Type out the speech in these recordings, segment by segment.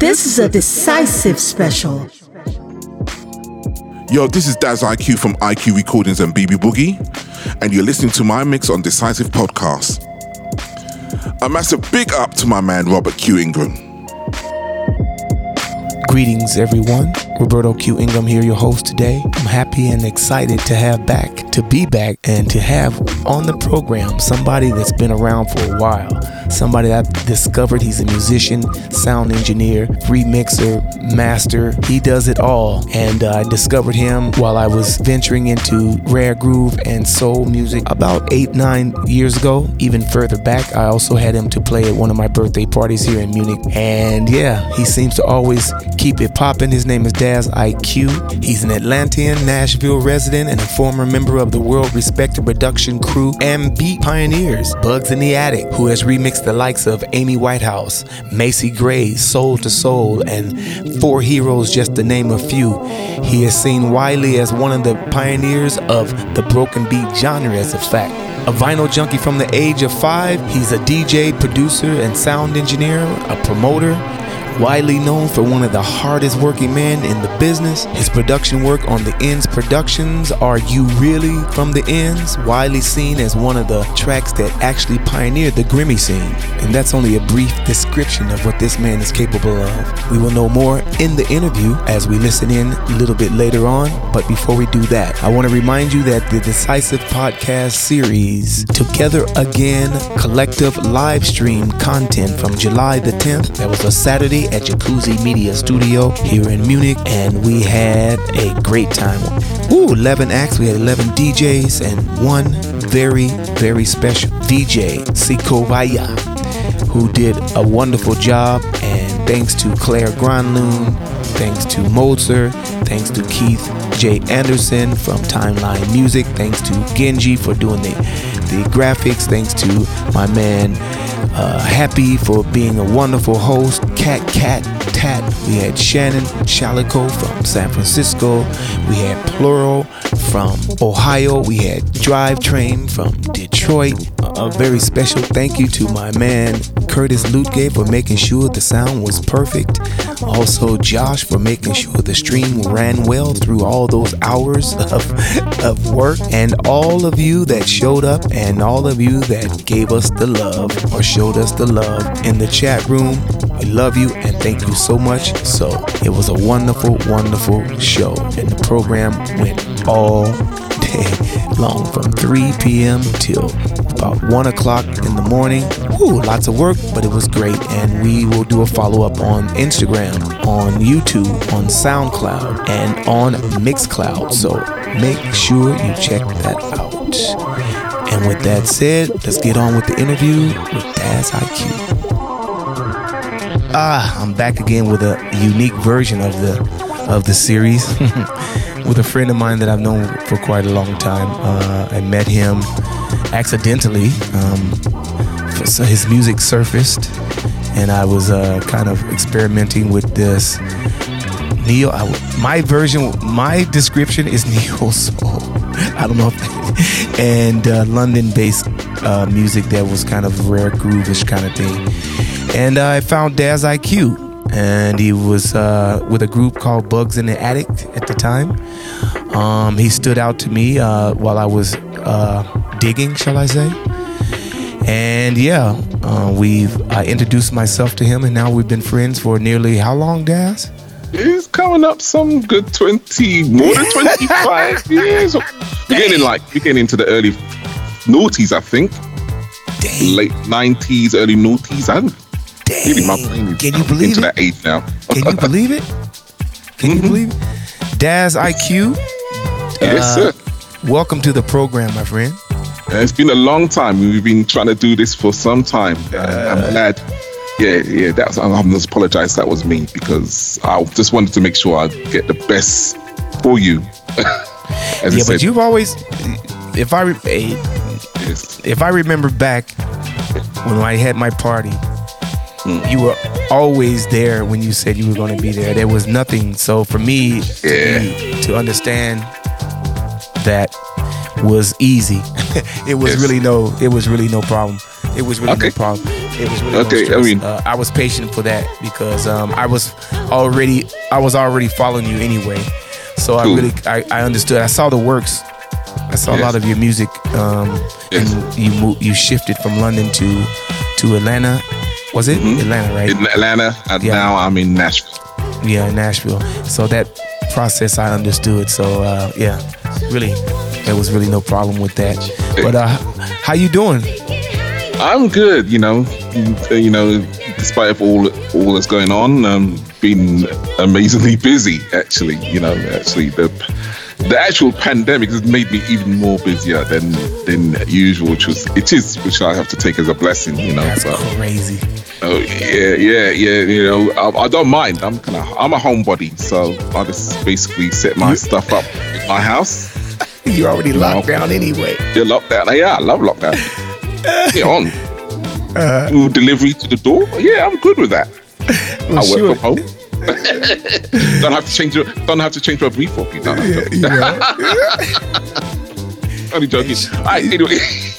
This is a decisive special. Yo, this is Daz IQ from IQ Recordings and BB Boogie, and you're listening to my mix on Decisive Podcast. A massive big up to my man Robert Q. Ingram. Greetings, everyone. Roberto Q. Ingram here, your host today. I'm happy and excited to have back, to be back, and to have on the program somebody that's been around for a while. Somebody I've discovered he's a musician, sound engineer, remixer, master. He does it all. And uh, I discovered him while I was venturing into rare groove and soul music about eight, nine years ago. Even further back, I also had him to play at one of my birthday parties here in Munich. And yeah, he seems to always keep it popping. His name is Daz IQ. He's an Atlantean, Nashville resident, and a former member of the world respected production crew and beat pioneers, Bugs in the Attic, who has remixed the likes of Amy Winehouse, Macy Gray, Soul II Soul, and Four Heroes, just to name a few. He has seen Wiley as one of the pioneers of the broken beat genre, as a fact. A vinyl junkie from the age of five, he's a DJ, producer, and sound engineer, a promoter, Widely known for one of the hardest working men in the business, his production work on the Ends Productions, Are You Really From the Ends? Widely seen as one of the tracks that actually pioneered the Grimmy scene. And that's only a brief description of what this man is capable of. We will know more in the interview as we listen in a little bit later on. But before we do that, I want to remind you that the Decisive Podcast series, Together Again Collective live stream content from July the 10th, that was a Saturday at Jacuzzi Media Studio here in Munich, and we had a great time. Ooh, 11 acts, we had 11 DJs, and one very, very special DJ, Sikovaya, who did a wonderful job. And thanks to Claire Granlund, thanks to Mozer, thanks to Keith J. Anderson from Timeline Music, thanks to Genji for doing the, the graphics, thanks to my man uh, Happy for being a wonderful host, Cat Cat Tat. We had Shannon Chalico from San Francisco, we had Plural from Ohio, we had Drivetrain from Detroit. A very special thank you to my man Curtis Lutgate for making sure the sound was perfect. Also, Josh for making sure the stream ran well through all those hours of, of work. And all of you that showed up and all of you that gave us the love or showed us the love in the chat room. We love you and thank you so much. So, it was a wonderful, wonderful show. And the program went all day long from 3 p.m. till about 1 o'clock in the morning. Ooh, lots of work, but it was great. And we will do a follow up on Instagram, on YouTube, on SoundCloud, and on Mixcloud. So make sure you check that out. And with that said, let's get on with the interview with Daz IQ. Ah, I'm back again with a unique version of the of the series with a friend of mine that I've known for quite a long time. Uh, I met him accidentally. Um, so his music surfaced, and I was uh, kind of experimenting with this neo. I, my version, my description is neo soul. I don't know if, and uh, London-based uh, music that was kind of rare groovish kind of thing. And I found Daz IQ and he was uh, with a group called Bugs in the Attic at the time. Um, he stood out to me uh, while I was uh, digging, shall I say? And yeah, uh, we've I introduced myself to him, and now we've been friends for nearly how long, Daz? He's coming up some good twenty, more than twenty-five years. We're getting like we're getting into the early noughties, I think. Dang. Late nineties, early noughties. I'm Dang. really my brain is Can you believe into it? that age now. Can you believe it? Can you believe it? Daz IQ, yes, Uh, sir. welcome to the program, my friend. It's been a long time. We've been trying to do this for some time. Uh, I'm glad. Yeah, yeah. That's. I must apologize. That was me because I just wanted to make sure I get the best for you. Yeah, but you've always, if I yes. if I remember back when I had my party, Hmm. you were always there when you said you were going to be there. There was nothing. So for me to, be- to understand that was easy. it was Yes. really no. It was really no problem. It was really no problem. It was really Okay, no I mean- uh, I was patient for that because um, I was already I was already following you anyway. So I really I, I understood. I saw the works. I saw a lot of your music, um, Yes. and you moved, you shifted from London to to Atlanta. Was it Atlanta, right? in Atlanta, and Yeah. now I'm in Nashville. yeah, in Nashville. So that process I understood. So uh, yeah, really, there was really no problem with that. But uh, how you doing? I'm good, you know. You know, despite of all all that's going on, um, been amazingly busy. Actually, you know, actually the the actual pandemic has made me even more busier than than usual, which was it is, which I have to take as a blessing. You know, That's but crazy. oh, yeah, yeah, yeah. You know, I, I don't mind. I'm kind of I'm a homebody, so I just basically set my stuff up in my house. You already locked down anyway. Yeah, lockdown. Yeah, I love lockdown. Get on. Uh, Ooh, delivery to the door. Yeah, I'm good with that. I sure. work from home. don't have to change your. Don't have to change my brief. You don't have to. Only joking. Right, anyway.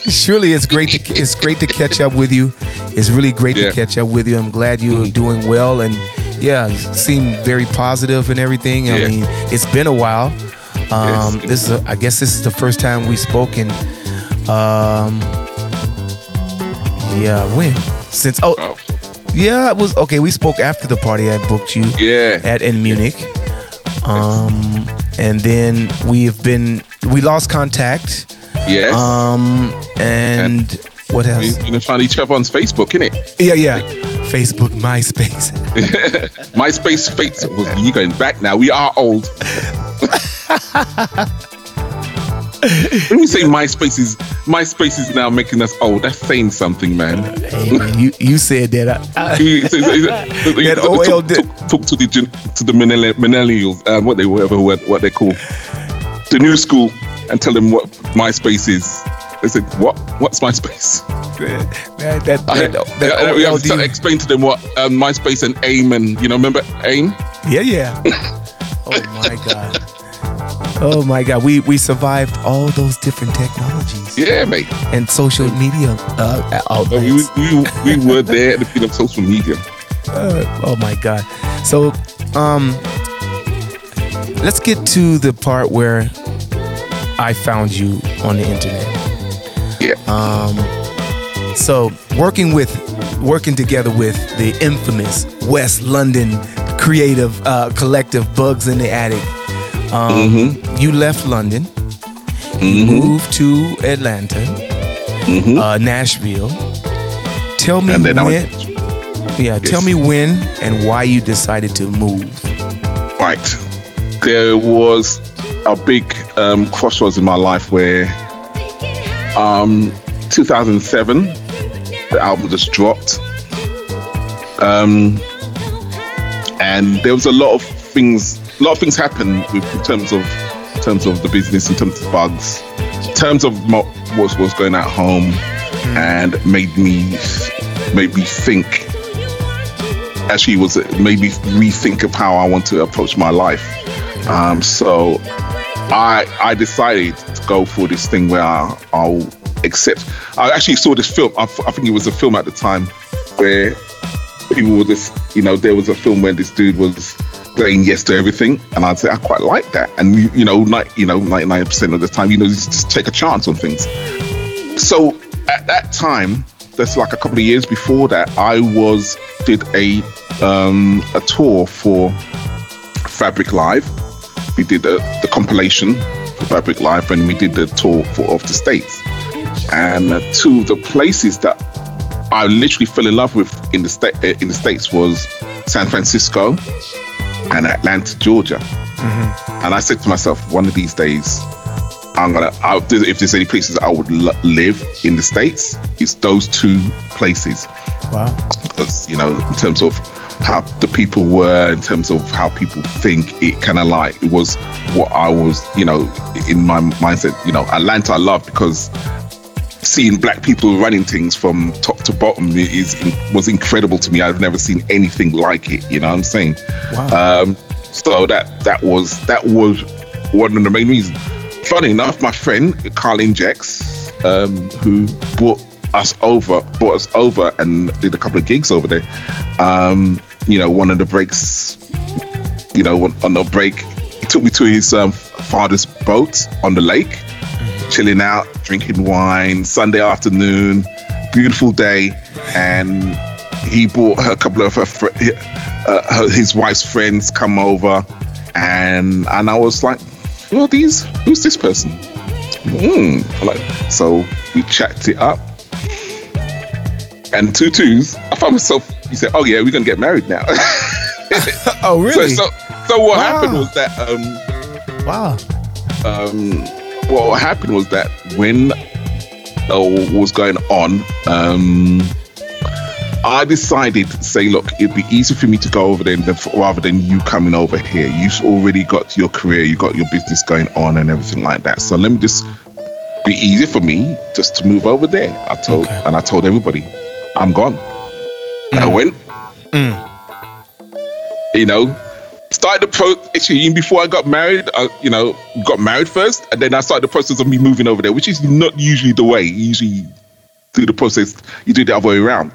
Surely it's great to it's great to catch up with you. It's really great Yeah. to catch up with you. I'm glad you're doing well and yeah, seem very positive and everything. I Yeah. mean, it's been a while. Um, Yes. this is a, I guess this is the first time we've spoken. Um, yeah, when since oh Oh, yeah, it was okay. We spoke after the party. I booked you yeah. at in Munich. Um, and then we have been we lost contact. Yes. Um, and what we, else? you can find each other on Facebook, innit? Yeah, yeah. Facebook, MySpace. MySpace, Facebook. You going back now? We are old. when we say MySpace is MySpace is now making us old, that's saying something, man. You you said that. I, I, that OL talk, did- talk, talk to the to the millennial- millennials, um, what they whatever what, what they call the new school, and tell them what MySpace is. They said, "What? What's MySpace?" that that I, that, that I- have to explain to them what um, MySpace and AIM and you know remember AIM? Yeah, yeah. Oh my god. Oh my god. We we survived all those different technologies Yeah, mate. and social media uh, Oh, we, we, we were there at the beginning of social media. Uh, oh my god. So um, let's get to the part where I found you on the internet. Yeah. Um, so working with working together with the infamous West London creative uh, collective Bugs in the Attic. Um, Mm-hmm. You left London. You moved to Atlanta, uh, Nashville. Tell me Mm-hmm. and then I when. went, yeah, tell me when and why you decided to move. right. There was a big um, crossroads in my life where um, 2007, the album just dropped. Um, and there was a lot of things, a lot of things happened with, in terms of, in terms of the business, in terms of bugs, in terms of what was going at home, and made me, made me think. Actually, was made me rethink of how I want to approach my life. Um, so I I decided to go for this thing where I, I'll accept. I actually saw this film. I, I think it was a film at the time where people were just, you know, there was a film where this dude was saying yes to everything, and I'd say I quite like that. And you, you know, like you know, ninety nine percent of the time, you know, just, just take a chance on things. So at that time, that's like a couple of years before that, I was did a um, a tour for Fabric Live. We did the, the compilation for Fabric Live, and we did the tour for of the states. And uh, two of the places that I literally fell in love with in the state in the states was San Francisco and Atlanta, Georgia. Mm-hmm. And I said to myself, one of these days, I'm gonna. I'll, if there's any places I would l- live in the states, it's those two places Wow. because you know in terms of how the people were in terms of how people think it kind of like it was what i was you know in my mindset you know atlanta i love because seeing black people running things from top to bottom is was incredible to me i've never seen anything like it you know what i'm saying Wow. um, so that that was that was one of the main reasons. Funny enough, my friend Carlin Jex, um, who brought us over, brought us over, and did a couple of gigs over there. Um, you know, one of the breaks, you know, on the break, he took me to his um, father's boat on the lake, chilling out, drinking wine, Sunday afternoon, beautiful day, and he brought her a couple of her, fr- uh, her, his wife's friends come over, and and I was like, who are these? Who's this person? Hmm. Like, so we chatted it up, and two twos. I found myself. He said, "Oh yeah, we're gonna get married now." oh really? So, so, so what wow. happened was that. Um, wow. Um, what happened was that when uh, was going on, um, I decided to say, look, it'd be easier for me to go over there than, rather than you coming over here. You've already got your career, you've got your business going on, and everything like that. So let me just be easy for me just to move over there. I told, okay. and I told everybody, I'm gone. Mm. I went. Mm. You know, started the pro. Actually, even before I got married, I, you know, got married first, and then I started the process of me moving over there, which is not usually the way. You usually do the process, you do it the other way around.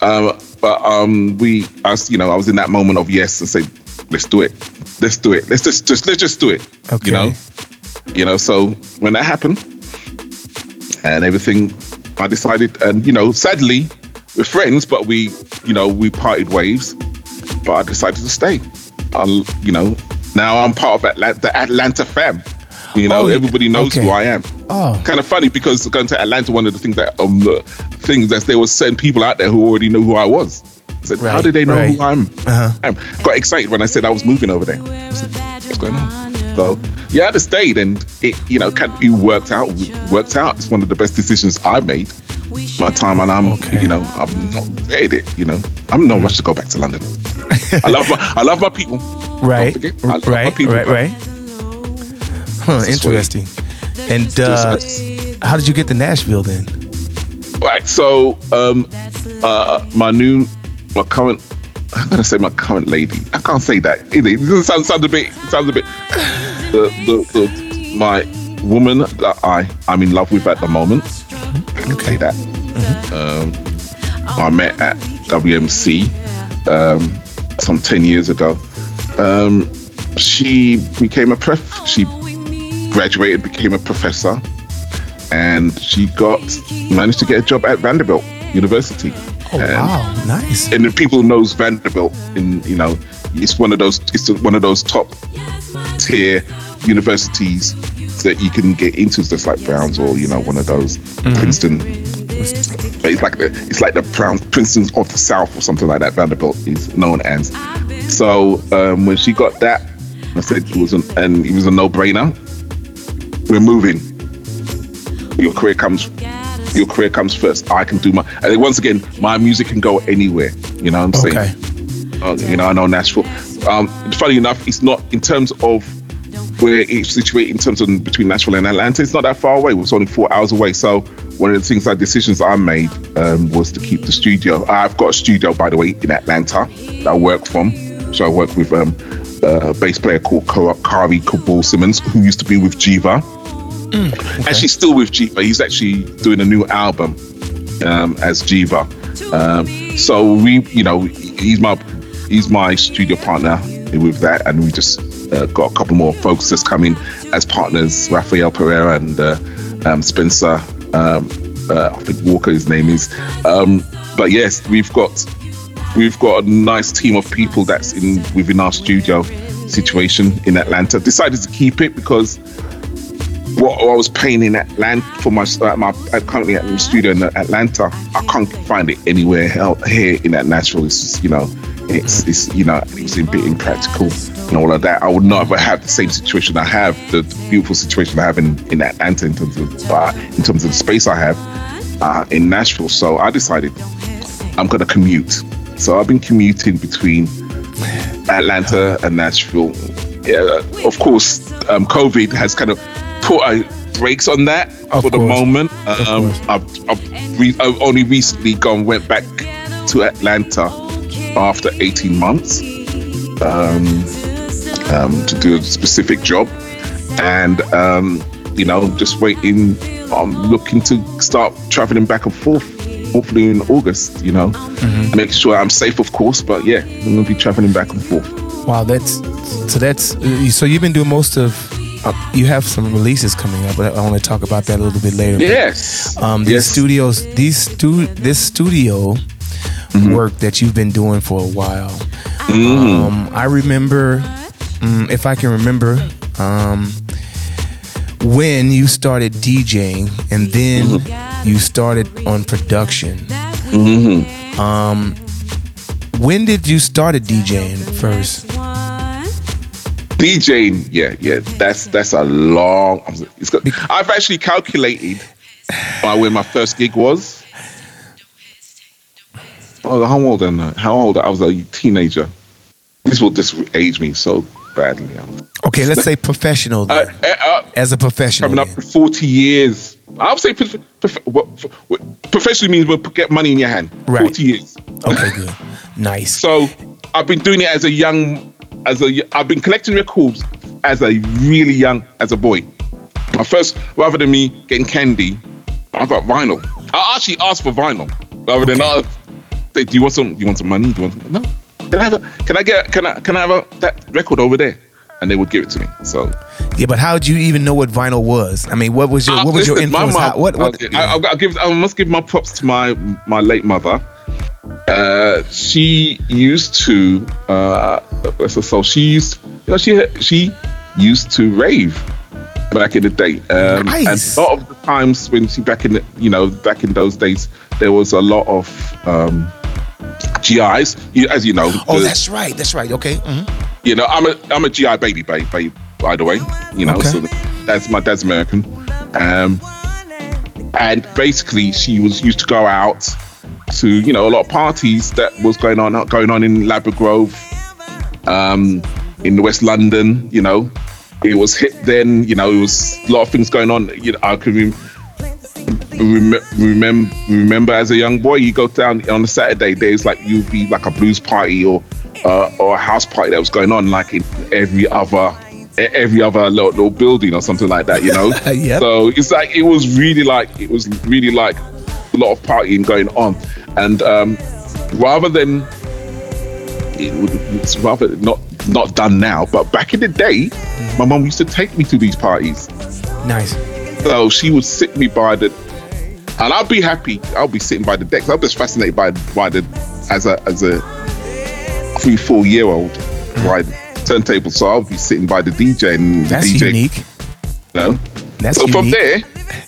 Um, but um, we, as you know, I was in that moment of yes, and say, let's do it, let's do it, let's just, just let's just do it. Okay. You know, you know. So when that happened, and everything, I decided, and you know, sadly, we're friends, but we, you know, we parted ways. But I decided to stay. I, you know, now I'm part of the Atlanta fam. You know, oh, everybody knows okay. who I am. Oh, kind of funny because going to Atlanta, one of the things that um the things that there was certain people out there who already knew who I was. I said, right, how did they know right. who I'm? Uh-huh. I got excited when I said I was moving over there. Said, What's going on? So yeah, I had to stay, and it you know kind of, it worked out. Worked out. It's one of the best decisions I've made. My time, and I'm okay. you know I'm not it. You know I'm no rush to go back to London. I love my I love my people. Right. Right. People, right. Right. Huh, interesting. And uh, how did you get to Nashville then? Right. So, um, uh, my new, my current, I'm gonna say my current lady. I can't say that. It, it sounds, sounds a bit. Sounds a bit. The, the, the, my woman that I I'm in love with at the moment. I can say that. Mm-hmm. Um, I met at WMC um, some ten years ago. Um, she became a pref. She graduated, became a professor, and she got managed to get a job at Vanderbilt University. Oh and, wow, nice! And the people knows Vanderbilt, in you know, it's one of those it's one of those top tier universities that you can get into, just like Browns or you know one of those mm-hmm. Princeton. It's like the it's like the Brown Princeton of the South or something like that. Vanderbilt is known as. So um, when she got that, I said it was an, and it was a no brainer we're moving. Your career comes your career comes first. I can do my and once again, my music can go anywhere. You know what I'm okay. saying? Uh, you know, I know Nashville. Um, funny enough, it's not in terms of where it's situated in terms of between Nashville and Atlanta. It's not that far away. It's only four hours away. So one of the things, that decisions I made um, was to keep the studio. I've got a studio, by the way, in Atlanta that I work from. So I work with um, a bass player called Kari Kabul Simmons, who used to be with Jiva. Mm, okay. Still with Jiva. He's actually doing a new album um, as Jiva. Um, so we, you know, he's my he's my studio partner with that, and we just uh, got a couple more folks that's coming as partners: Rafael Pereira and uh, um, Spencer. Um, uh, I think Walker, his name is. Um, but yes, we've got we've got a nice team of people that's in within our studio situation in Atlanta. Decided to keep it because what I was paying in Atlanta for my uh, my uh, currently at the studio in Atlanta, I can't find it anywhere here in that Nashville. It's just, you know, it's it's you know it's a bit impractical and all of that. I would never have the same situation I have, the, the beautiful situation I have in, in Atlanta in terms of uh, in terms of the space I have uh, in Nashville. So I decided I'm gonna commute so I've been commuting between Atlanta and Nashville. Yeah, of course, um, COVID has kind of put a brakes on that of for course. the moment. Um, I've, I've, re- I've, only recently gone went back to Atlanta after 18 months um, um, to do a specific job, and um, you know, just waiting. I'm looking to start traveling back and forth hopefully in August. You know, mm-hmm. make sure I'm safe, of course. But yeah, I'm gonna be traveling back and forth. Wow, that's so that's so you've been doing most of. Uh, you have some releases coming up, but I want to talk about that a little bit later. Yes. Um, these yes. studios, these stu- this studio mm-hmm. work that you've been doing for a while. Mm-hmm. Um, I remember, um, if I can remember, um, when you started DJing and then mm-hmm. you started on production. Mm-hmm. Um, when did you start DJing first? DJing, yeah, yeah, that's that's a long. It's got, I've actually calculated by when my first gig was. Oh, how old am I? How old? I was a teenager. This will just age me so badly. Okay, let's say professional. Uh, uh, as a professional, coming up for forty years. I would say prof- prof- what, what, professionally means we'll get money in your hand. Right. Forty years. Okay, good, nice. So I've been doing it as a young as a I've been collecting records as a really young as a boy. My first, rather than me getting candy, I got vinyl. I actually asked for vinyl rather than okay. uh, do you want some? Do you want some money? Do you want some? No. Can I have a, Can I get? Can I? Can I have a, that record over there? And they would give it to me. So. Yeah, but how did you even know what vinyl was? I mean, what was your what was your influence? Mom, how, what? what I, I, I, give. I must give my props to my my late mother. Uh, she used to uh, so she used you know she she used to rave back in the day um, nice. and a lot of the times when she back in the, you know back in those days there was a lot of um, GIs as you know oh the, that's right that's right okay mm-hmm. you know I'm a I'm a GI baby baby, baby by the way you know okay. so that's my dad's American um, and basically she was used to go out to you know a lot of parties that was going on going on in Ladbroke Grove, um, in West London. You know, it was hit then. You know, it was a lot of things going on. You know, I can remember remember remember as a young boy, you go down on a Saturday. There's like you'd be like a blues party or uh, or a house party that was going on like in every other every other little, little building or something like that. You know, yep. so it's like it was really like it was really like a lot of partying going on, and um, rather than it would, it's rather not not done now, but back in the day, my mum used to take me to these parties. Nice. So she would sit me by the, and I'll be happy. I'll be sitting by the decks. I'm just fascinated by by the as a as a three four year old mm. by turntable. So I'll be sitting by the DJ and the That's DJ. unique. You know? That's so unique. from there,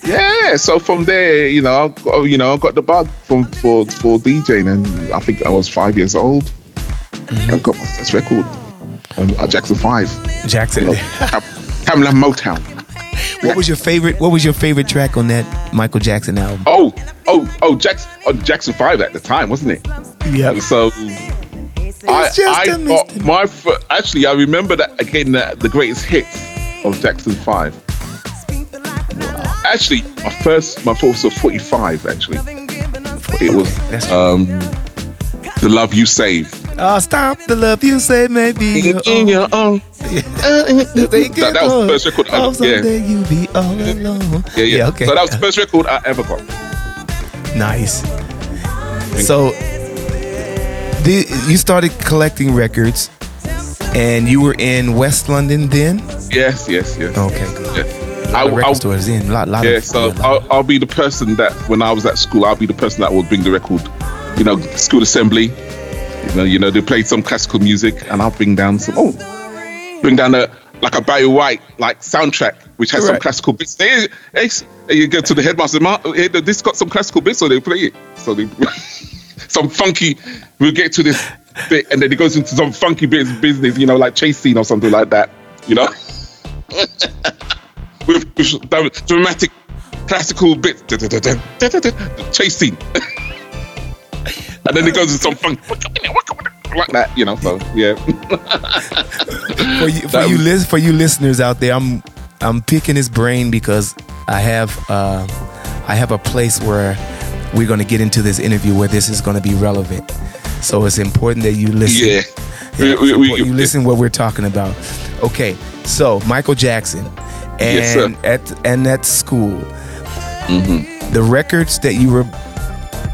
yeah. So from there, you know, I got, you know, I got the bug from for for DJing, and I think I was five years old. Mm-hmm. I got my first record um, Jackson Five. Jackson, you know, Tamla Motown. What was your favorite? What was your favorite track on that Michael Jackson album? Oh, oh, oh, Jackson, oh, Jackson Five at the time, wasn't it? Yeah. So I, I got my actually I remember that again the, the greatest hits of Jackson Five actually, my first, my first was 45, actually. It was um, The Love You Save. Oh, stop the love you say maybe in, in your own. that, that was the first record I ever got. Yeah. you be all alone. Yeah, yeah, yeah. Okay. So that was the first record I ever got. Nice. So, the, you started collecting records, and you were in West London then. Yes, yes, yes. Okay, good. Yeah. I, record I'll, stores in. Lot, lot yeah, so I'll, I'll, be the person that when I was at school, I'll be the person that would bring the record. You know, school assembly. You know, you know they played some classical music, and I'll bring down some. Oh, bring down a like a Barry White like soundtrack, which has right. some classical bits. Hey, hey, you go to the headmaster. This got some classical bits, so they play it. So they some funky. We'll get to this bit, and then it goes into some funky bits business. You know, like chase scene or something like that. You know. with, with dramatic classical bits, chase scene, and then it goes in some funk like that, you know. So yeah. for you, for you, li- for you listeners out there, I'm I'm picking his brain because I have uh, I have a place where we're going to get into this interview where this is going to be relevant. So it's important that you listen. Yeah. yeah we, we, you listen what we're talking about. Okay, so Michael Jackson and yes, at and at school, mm-hmm. the records that you were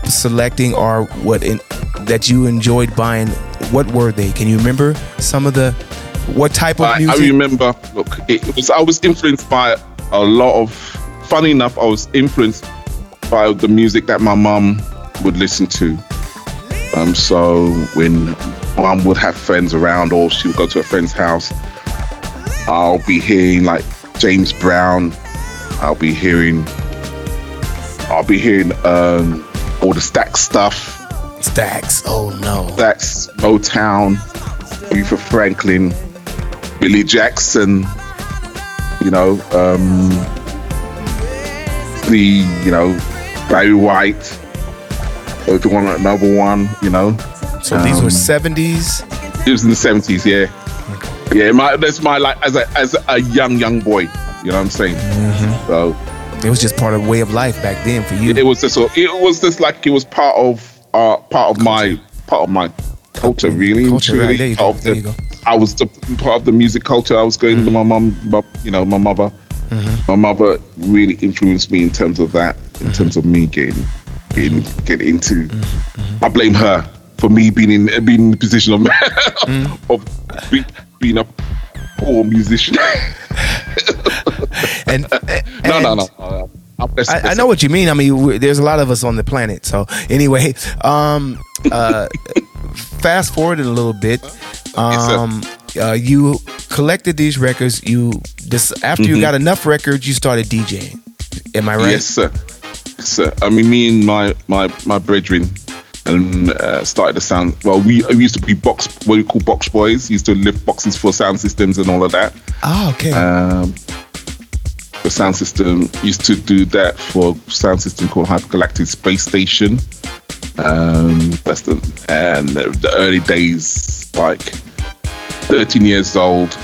selecting are what in, that you enjoyed buying? What were they? Can you remember some of the what type of I, I remember. Look, it was. I was influenced by a lot of. Funny enough, I was influenced by the music that my mum would listen to. Um, so when mum would have friends around, or she would go to a friend's house, I'll be hearing like James Brown. I'll be hearing. I'll be hearing um, all the Stax stuff. Stax. Oh no. That's Motown, Aretha Franklin, Billy Jackson, you know, um, the, you know, Barry White, if you want another one, you know. So these were Um, seventies. It was in the 70s, yeah. Yeah, my, that's my, like, as a, as a young, young boy, you know what I'm saying? So It was just part of way of life back then for you. it was just, it was just like, it was part of, uh, part of my, part of my culture, really. Culture, right, there you go, there you go. I was the part of the music culture. I was going to my mum, my- you know, my mother. Mm-hmm. My mother really influenced me in terms of that, in terms of me getting, getting, getting into. Mm-hmm. I blame her for me being in being in the position of Mm-hmm. of being a poor musician. And, no, no, and- no. I'm blessed- I, I know what you mean. I mean, there's a lot of us on the planet. So anyway, um, uh, fast forward a little bit. Um, uh, you collected these records. You this after you got enough records, you started DJing. Am I right? Mm-hmm. Yes, sir. Yes, sir. I mean, me and my my my brethren and uh, started the sound. Well, we, we used to be box what we call box boys. Used to lift boxes for sound systems and all of that. Oh, okay. Um, the sound system used to do that for sound system called Hypergalactic Space Station. Um, that's the and the, early days, like 13 years old.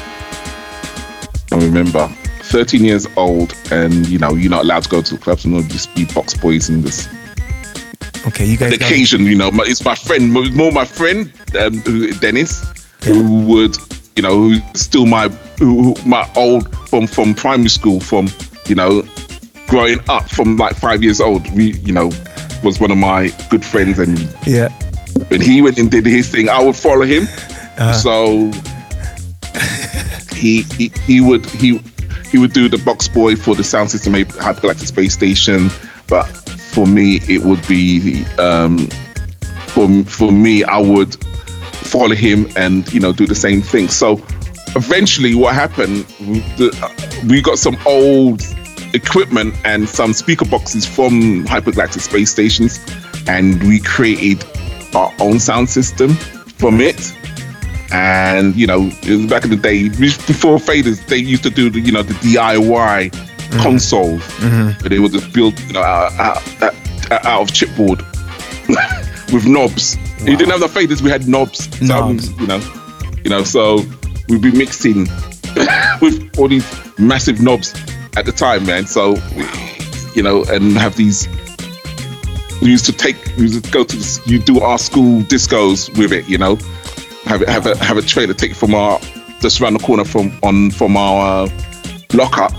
I remember 13 years old, and you know you're not allowed to go to the clubs and all just be box boys and this. Okay, you guys. The occasion, you know, it's my friend, more my friend um, Dennis, who would, you know, who's still my who, my old from from primary school, from you know, growing up from like five years old. We, you know, was one of my good friends, and yeah. when he went and did his thing, I would follow him. Uh-huh. So he, he he would he he would do the box boy for the sound system hypergalactic space station, but for me it would be um, for for me I would follow him and you know do the same thing. So eventually, what happened? We got some old equipment and some speaker boxes from hypergalactic space stations, and we created our own sound system from it. And you know, back in the day before faders, they used to do the you know the DIY Mm-hmm. consoles, mm-hmm. but they would just build you know out, out, out, out of chipboard with knobs. You didn't have the faders; we had knobs. So, um, Knobs. you know, you know. So we'd be mixing with all these massive knobs at the time, man. So you know, and have these. We used to take, we used to go to, the, you do our school discos with it, you know, have it, have a have a trailer take from our just around the corner from on from our uh, lockup,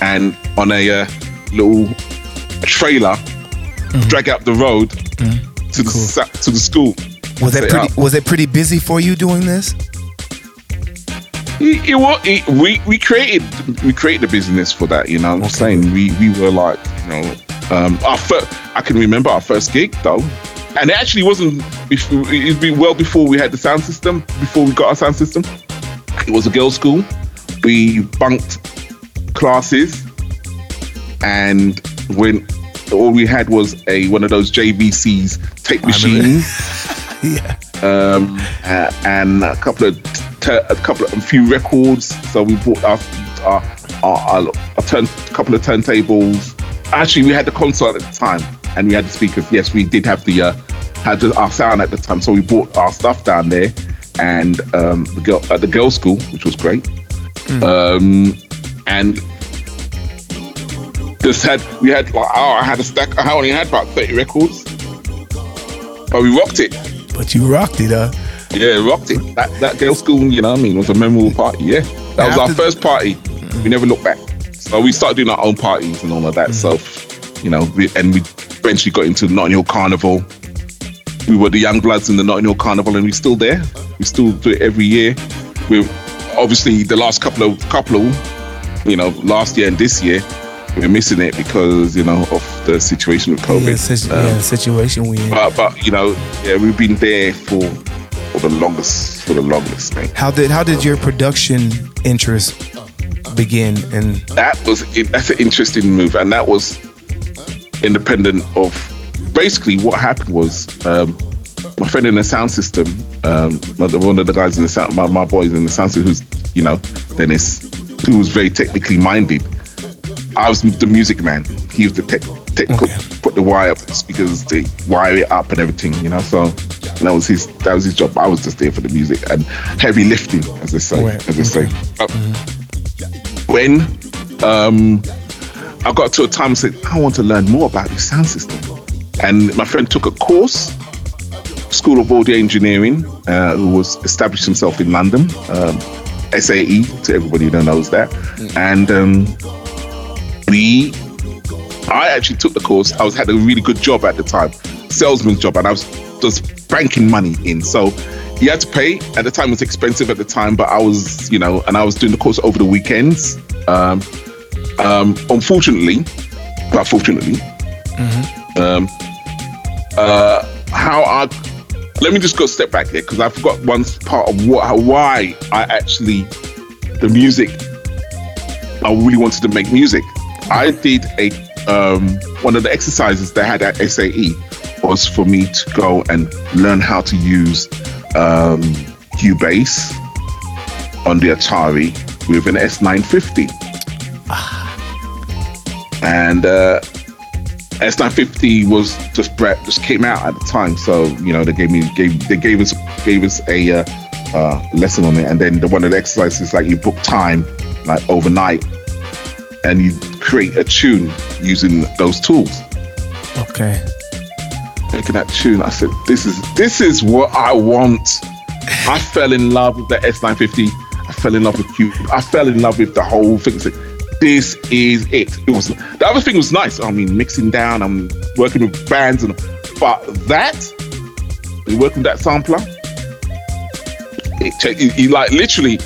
and on a uh, little trailer, drag out the road to the sa- to the school. Was Set pretty? up. Was it pretty busy for you doing this? It, it, wa- it, we we created we created a business for that. You know, what I'm saying we we were like you know um, our first. I can remember our first gig though, and it actually wasn't. It'd be well before we had the sound system. Before we got our sound system, it was a girls' school. We bunked classes, and when all we had was a one of those JVC's tape machines Yeah. um, uh, and a couple of a couple of a few records. So we bought our our, our, our, our turn, a couple of turntables. Actually, we had the console at the time, and we had the speakers. Yes, we did have the uh, had the, our sound at the time. So we bought our stuff down there, and um, the girl at the girls' school, which was great. Um, and just had we had like oh, I had a stack. I only had about thirty records, but we rocked it. But you rocked it, huh? Yeah, rocked it. That that girls' school, you know what I mean, was a memorable party. Yeah, that was our first party. We never looked back. So we started doing our own parties and all of that. Mm. So, you know, we, and we eventually got into Notting Hill Carnival. We were the young bloods in the Notting Hill Carnival, and we're still there. We still do it every year. We're obviously the last couple of couple of, you know, last year and this year, we're missing it because you know of the situation with COVID. Yeah, situ- Um, yeah, situation we but but you know, yeah, we've been there for for the longest for the longest, mate. How did how did your production interest begin? And that was that's an interesting move, and that was independent of. Basically, what happened was um, my friend in the sound system, um, one of the guys in the sound, my, my boys in the sound system, who's you know Dennis, who was very technically minded. I was the music man. He was the tech, technical, Okay. put the wire up, the speakers, they wire it up and everything, you know. So that was his that was his job. I was just there for the music and heavy lifting, as they say, Right, as they say. okay. Uh, when um, I got to a time and said, I want to learn more about the sound system. And my friend took a course, School of Audio Engineering, uh, who was established himself in London, um, SAE, to everybody that knows that. And um, we, I actually took the course. I was had a really good job at the time, salesman's job, and I was just banking money in. So you had to pay. At the time, it was expensive at the time, but I was, you know, and I was doing the course over the weekends. Um, um, unfortunately, but fortunately, um, uh, how I let me just go step back here because I forgot one part of what why I actually the music I really wanted to make music. I did a um, one of the exercises they had at SAE was for me to go and learn how to use um, Cubase on the Atari with an S950. And uh, S950 was just just came out at the time, so you know they gave me gave they gave us gave us a uh, uh, lesson on it, and then the one of the exercises like you book time like overnight, and you create a tune using those tools. okay, Making that tune, I said, "This is this is what I want." I fell in love with the S950. I fell in love with Cube. I fell in love with the whole thing. This is it. It was the other thing was nice. I mean, mixing down. I'm working with bands, and but that you working with that sampler. It, you, you like literally.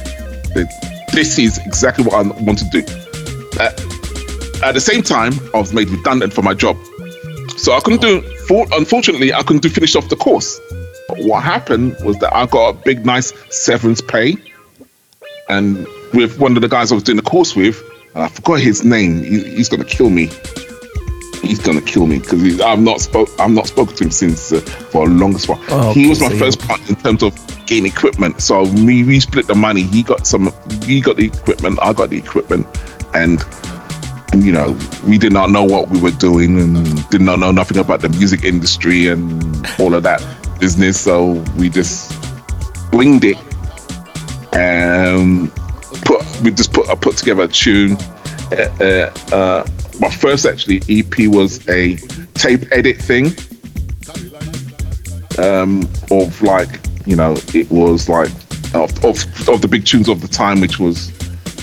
This is exactly what I want to do. Uh, at the same time, I was made redundant for my job. So I couldn't do, for, unfortunately, I couldn't do finish off the course. But what happened was that I got a big, nice severance pay. And with one of the guys I was doing the course with, I forgot his name. He, he's to kill me. He's to kill me because I've not spoke. I've not spoken to him since uh, for a longest while. Oh, he was my so first partner in terms of getting equipment. So me, we split the money. He got some. He got the equipment. I got the equipment, and and you know we did not know what we were doing and did not know nothing about the music industry and all of that business so we just winged it and put we just put I put together a tune uh, uh, uh, my first actually EP was a tape edit thing um, of like you know it was like of, of of the big tunes of the time which was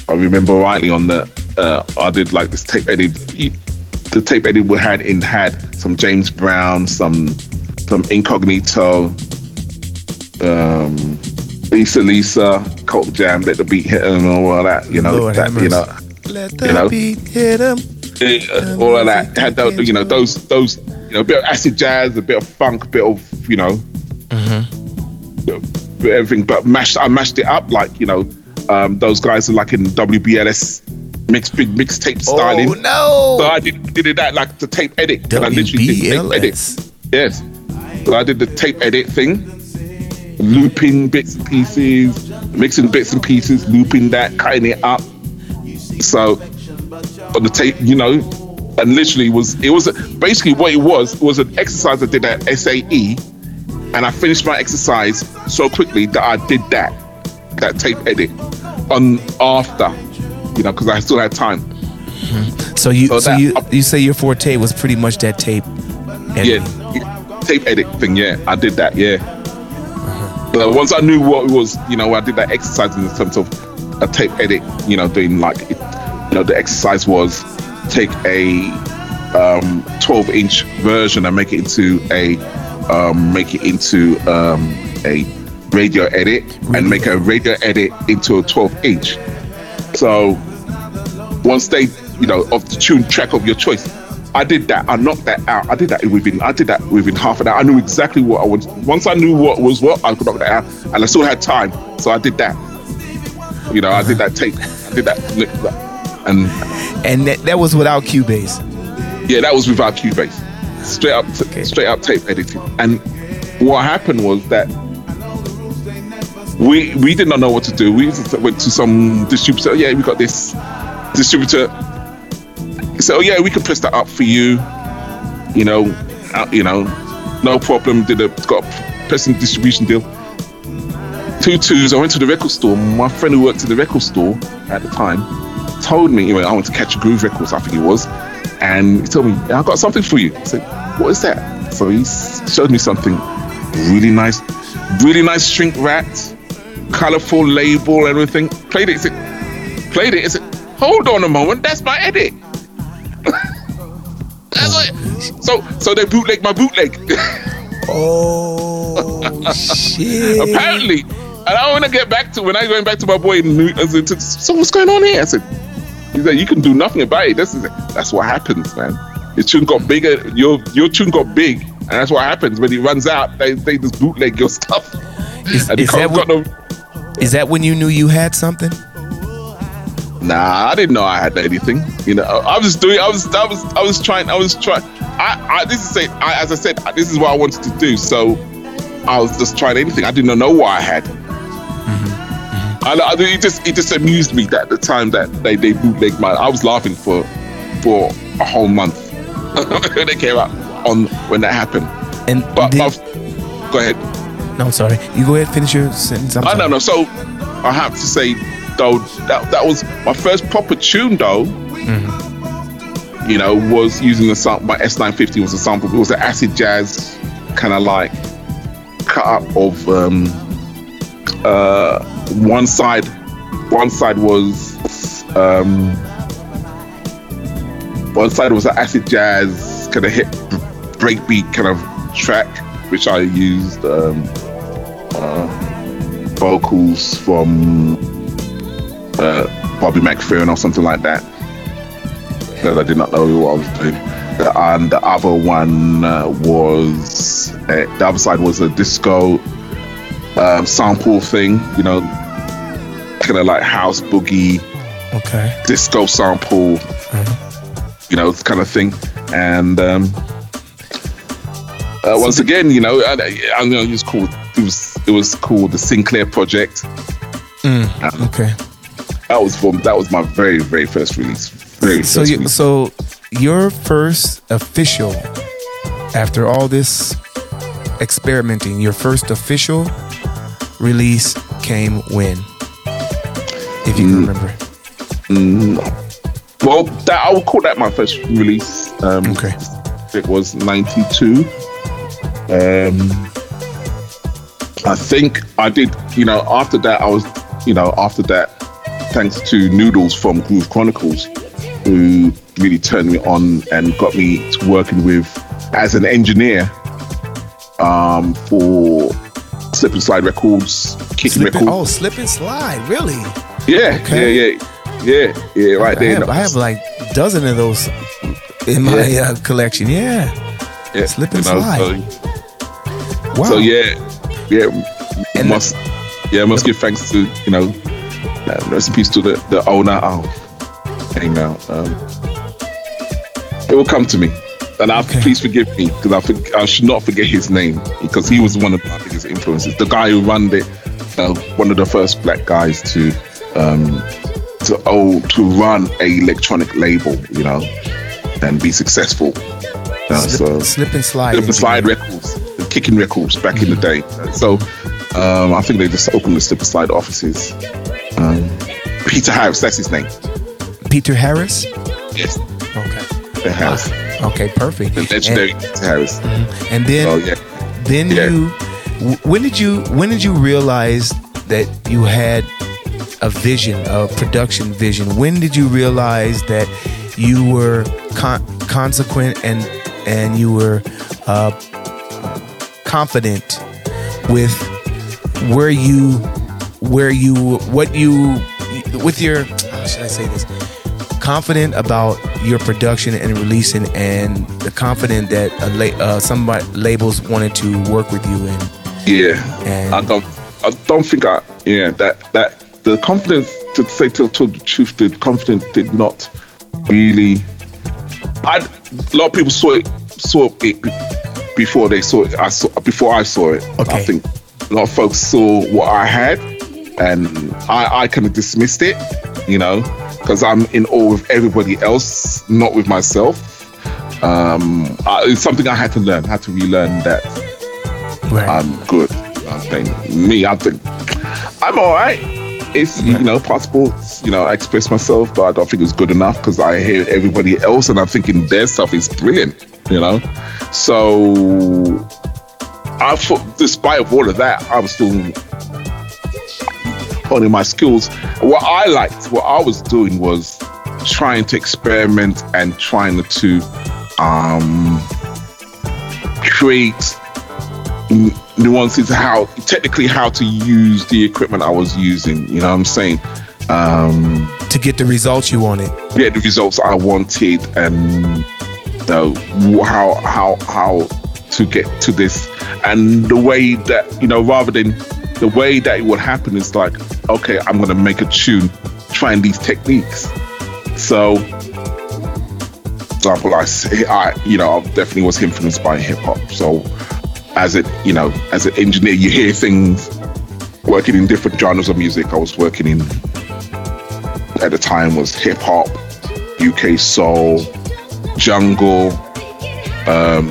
I remember rightly on the uh, I did like this tape edit. The tape edit we had in had some James Brown, some some Incognito, um, Lisa Lisa, Cult Jam, Let the Beat Hit and all of that. You know, Lord that, you know, let the you know. beat hit 'em. uh, all of that. Had those, you know, those those you know, a bit of acid jazz, a bit of funk, a bit of you know, bit of- bit of everything. But mashed, I mashed it up like you know, um, those guys are like in WBLS mixed big mixtape styling. Oh no! So I did, did it that like the tape edit. And I literally did tape edit. WBLS. Yes. So I did the tape edit thing, looping bits and pieces, mixing bits and pieces, looping that, cutting it up. So on the tape, you know, and literally was it was basically what it was was an exercise I did at SAE, and I finished my exercise so quickly that I did that that tape edit on after, you know, because I still had time. So you, So so, that- you, you say your forte was pretty much that tape. editing. Yeah, tape edit thing. Yeah, I did that. Yeah. But once I knew what it was, you know, I did that exercise in terms of a tape edit. You know, doing like, it, you know, the exercise was take a um, 12 inch version and make it into a um, make it into um, a radio edit and make a radio edit into a 12 inch. So once they, you know, of the tune track of your choice, I did that. I knocked that out. I did that within. I did that within half an hour. I knew exactly what I was. Once I knew what was what, I could knock that out, and I still had time, so I did that. You know, I did that tape. I did that, and And that, that was without Cubase. yeah, that was without Cubase. Straight up, Okay. straight up tape editing. And what happened was that we we did not know what to do. We went to some distributor. Yeah, we got this distributor. "Oh yeah, we can press that up for you." You know, uh, you know, no problem. Did a got a pressing distribution deal. Two twos. I went to the record store. My friend who worked at the record store at the time told me, anyway, I went to Catch Groove Records, I think it was, and he told me, I got something for you. I said, What is that? So he showed me something really nice, really nice shrink wrapped, colorful label, everything. Played it. Said, Played it. Said, Hold on a moment, that's my edit. That's what- so, so they bootleg my bootleg. Oh shit! apparently. And I want to get back to when I went back to my boy. in New- I said, so what's going on here? I said, he said, you can do nothing about it. This is that's what happens, man. Your tune got bigger. Your your tune got big, and that's what happens when it runs out. They they just bootleg your stuff. Is, is that when, no, is that when you knew you had something? Nah, I didn't know I had anything. You know, I was doing. I was. I was. I was trying. I was trying. I. I this is say. I, as I said, this is what I wanted to do. So I was just trying anything. I didn't know what I had. Mm-hmm. I, I, it just it just amused me that the time that they they bootlegged my. I was laughing for for a whole month when they came out on when that happened. And But, did- but go ahead. no, I'm sorry. You go ahead, finish your sentence. I'm don't know. So I have to say though that that was my first proper tune though. You know, was using the sample. My S950 was a sample. It was an acid jazz kind of like cut up of um, uh, one side. One side was um, one side was an acid jazz kind of hit breakbeat kind of track, which I used. Um, vocals from uh, Bobby McFerrin or something like that. Because I did not know what I was doing. The- And the other one uh, was uh, the other side was a disco um, sample thing, you know, kind of like house boogie Okay. disco sample, you know, kind of thing. And um, uh, once again, you know, I, I know it was called it was it was called the Sinclair Project. Um, Okay. That was from that was my very very first release. Very So first you, release. so your first official after all this experimenting, your first official release came when? If you can remember. well, that I would call that my first release. Um, Okay. it was '92. Um, I think I did. You know, after that, I was. You know, after that, thanks to Noodles from Groove Chronicles, who really turned me on and got me to working with as an engineer um, for Slip and Slide Records, Kicking Slip and, Records. oh, slip and slide, really? yeah, okay. yeah, yeah, yeah, yeah, right I there. have, I have like a dozen of those in my Yeah. uh, collection. Yeah. yeah, slip and know, slide. so- Wow. So yeah, yeah, And must yeah must give thanks to you know uh, rest in peace to the the owner. Hang now. Um, it will come to me, and I Okay. please forgive me because I I should not forget his name because he was one of my biggest influences. The guy who ran it, uh, one of the first black guys to um to oh to run a electronic label, you know, and be successful. Know, slip, so slip and slide. Slip and Slide. Records, Kicking Records back in the day. So um, I think they just opened the Slip and Slide offices. Um, Peter Harris, that's his name. Peter Harris. Yes, Okay. Peter Harris, Okay, perfect. the legendary Peter Harris. And, and then Oh yeah, then Yeah. you when did you when did you realize that you had a vision a production vision when did you realize that you were con- consequent and and you were uh, confident with where you where you what you with your how should I say this confident about your production and releasing and the confident that a la- uh, somebody labels wanted to work with you and Yeah, And- I don't. I don't think I. Yeah, that that the confidence to say to tell the truth, the confidence did not really. I a lot of people saw it saw it before they saw it. I saw before I saw it. Okay. I think a lot of folks saw what I had, and I I kind of dismissed it, you know, because I'm in awe with everybody else, not with myself. Um, I, it's something I had to learn. had to relearn that right I'm good. I think me, I think I'm all right. It's you know possible. You know, I express myself, but I don't think it's good enough because I hear everybody else, and I'm thinking their stuff is brilliant. You know, so I thought, despite of all of that, I was still honing my skills. What I liked, what I was doing was trying to experiment and trying to um, create nuances how technically how to use the equipment I was using. You know what I'm saying? Um, to get the results you wanted get the results I wanted and know, how how how to get to this and the way that you know rather than the way that it would happen is like okay I'm gonna make a tune trying these techniques. So example I, I you know I definitely was influenced by hip hop. So as it you know as an engineer you hear things working in different genres of music. I was working in at the time was hip hop, UK soul, jungle, um,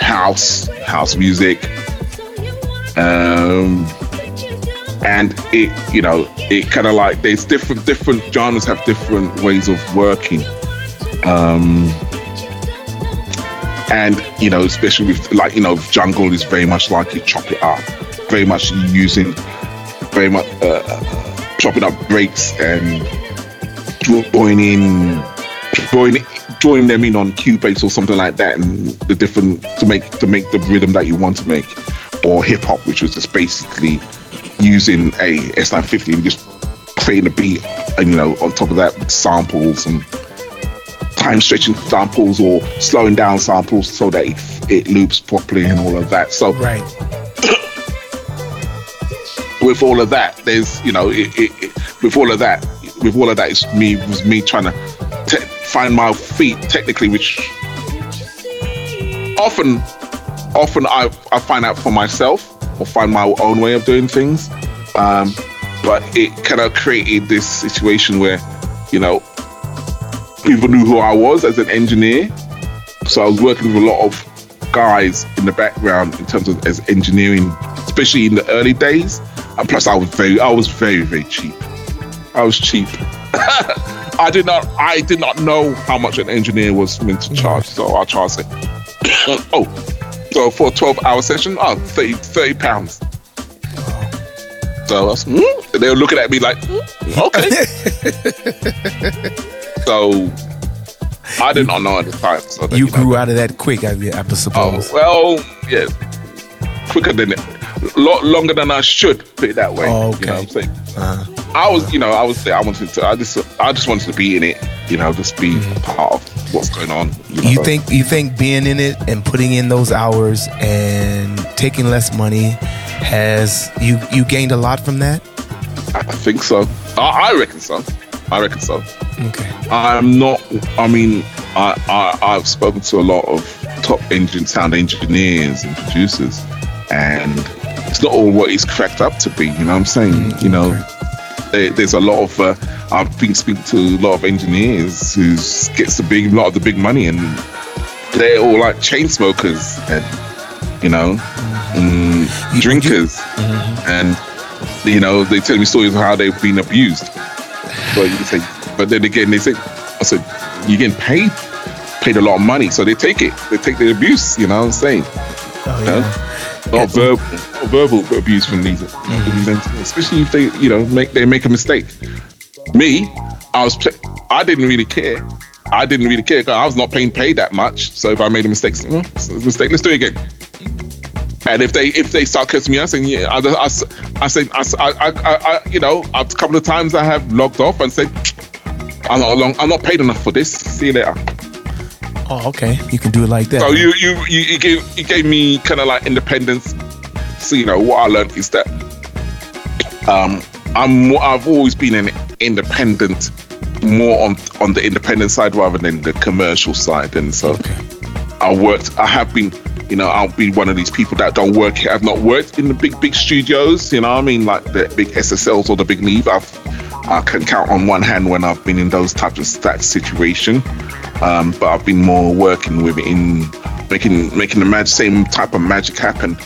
house, house music, um, and it, you know, it kind of like there's different different genres have different ways of working, um, and you know, especially with like you know, jungle is very much like you chop it up, very much using very much uh, chopping up breaks and drawing in drawing drawing them in on Cubase or something like that and the different to make to make the rhythm that you want to make. Or hip hop which was just basically using a S950 and just playing the beat and you know on top of that samples and time stretching samples or slowing down samples so that it, it loops properly and all of that. So right. with all of that, there's you know, it, it, it, with all of that, with all of that, it's me was me trying to te- find my feet technically, which often, often I I find out for myself or find my own way of doing things. Um, but it kind of created this situation where, you know, people knew who I was as an engineer. So I was working with a lot of guys in the background in terms of as engineering, especially in the early days. And plus, I was very, I was very, very cheap. I was cheap. I did not, I did not know how much an engineer was meant to charge, so I charged it. oh, so for a 12-hour session, oh, 30, 30 pounds. So I was, hmm? they were looking at me like, hmm, okay. so I did not know at the time. So that, you know, grew out of that quick I, I Oh, suppose well, yeah. Quicker than it. Lot longer than I should, put it that way. Oh, You know what I'm saying? uh, I was, you know, I was there. I wanted to, I just, I just wanted to be in it, you know, just be part of what's going on. Mm-hmm. you think you think being in it and putting in those hours and taking less money has you you gained a lot from that I think so. I, I reckon so. I reckon so. okay I'm not. I mean, I, I I've spoken to a lot of top engine sound engineers and producers, and it's not all what it's cracked up to be. You know what I'm saying? You know, there, there's a lot of. Uh, I've been speaking to a lot of engineers who gets the big lot of the big money, and they're all like chain smokers and you know, mm, drinkers, and you know they tell me stories of how they've been abused. But you say, but then again, they say, I said, you're getting paid, paid a lot of money, so they take it. They take the abuse. You know what I'm saying? oh, You yeah. know? Not verbal, verbal abuse from these, mm-hmm. engineers, especially if they, you know, make they make a mistake. Me, I was, pla- I didn't really care. I didn't really care. 'cause I was not paying pay that much. So if I made a mistake, well, it's a mistake. Let's do it again. And if they if they start cursing me out, saying yeah, I, I, I say I, I, I, I you know a couple of times I have logged off and said I'm not long, I'm not paid enough for this. See you later. Oh, okay. You can do it like that. So you you you, you gave you gave me kind of like independence. So you know what I learned is that um I'm I've always been an independent, more on on the independent side rather than the commercial side, and so Okay. I worked. I have been. You know, I'll be one of these people that don't work. I've not worked in the big, big studios. You know, what I mean, like the big SSLs or the big Neve. I've, I can count on one hand when I've been in those types of that situation. Um, but I've been more working with it in making making the mag- same type of magic happen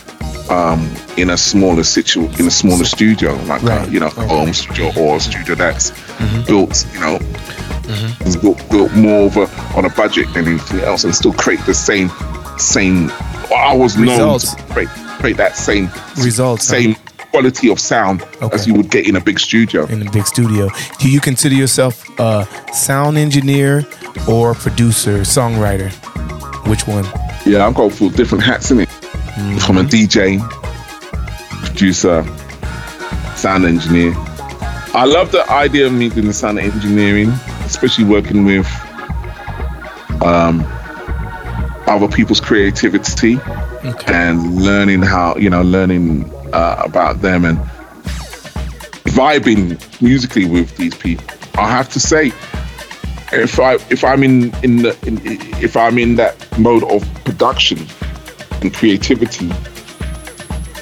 um, in a smaller situ in a smaller studio, like uh, Right. you know, Okay. home studio or a studio that's built, you know, is built, built more of a, on a budget than anything else, and still create the same same. I was known to create, create that same Results, same quality of sound Okay. as you would get in a big studio. in a big studio. Do you consider yourself a sound engineer or producer, songwriter? Which one? Yeah, I've got full different hats in it. From a DJ, producer, sound engineer. I love the idea of me doing the sound engineering, especially working with um, other people's creativity Okay. and learning how you know learning uh, about them and vibing musically with these people. I have to say, if I if I'm in in the in, if I'm in that mode of production and creativity,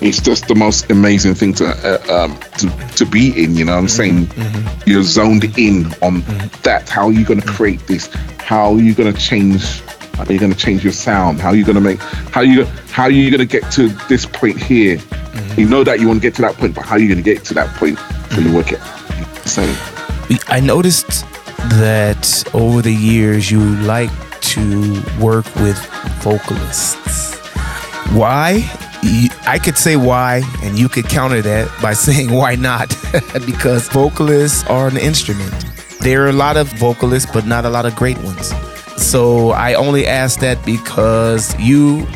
it's just the most amazing thing to uh, um, to, to be in. You know, what I'm saying mm-hmm. Mm-hmm. you're zoned in on mm-hmm. that. How are you going to create this? How are you going to change? How are you going to change your sound? How are you going to make? How you how are you going to get to this point here? You know that you want to get to that point, but how are you going to get to that point? So you work it. So I noticed that over the years you like to work with vocalists. Why? I could say why, and you could counter that by saying why not? because vocalists are an instrument. There are a lot of vocalists, but not a lot of great ones. So I only ask that because you,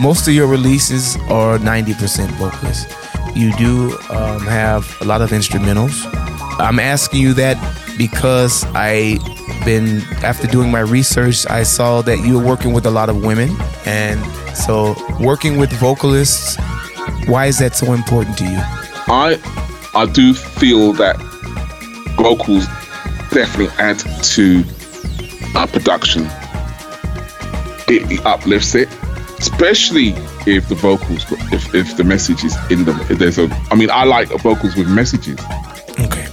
most of your releases are 90% vocalists. You do um, have a lot of instrumentals. I'm asking you that because I been after doing my research, I saw that you were working with a lot of women, and so working with vocalists. Why is that so important to you? I I do feel that vocals definitely add to our production. It, it uplifts it, especially if the vocals, if, if the message is in them. If there's a, I mean, I like vocals with messages. Okay.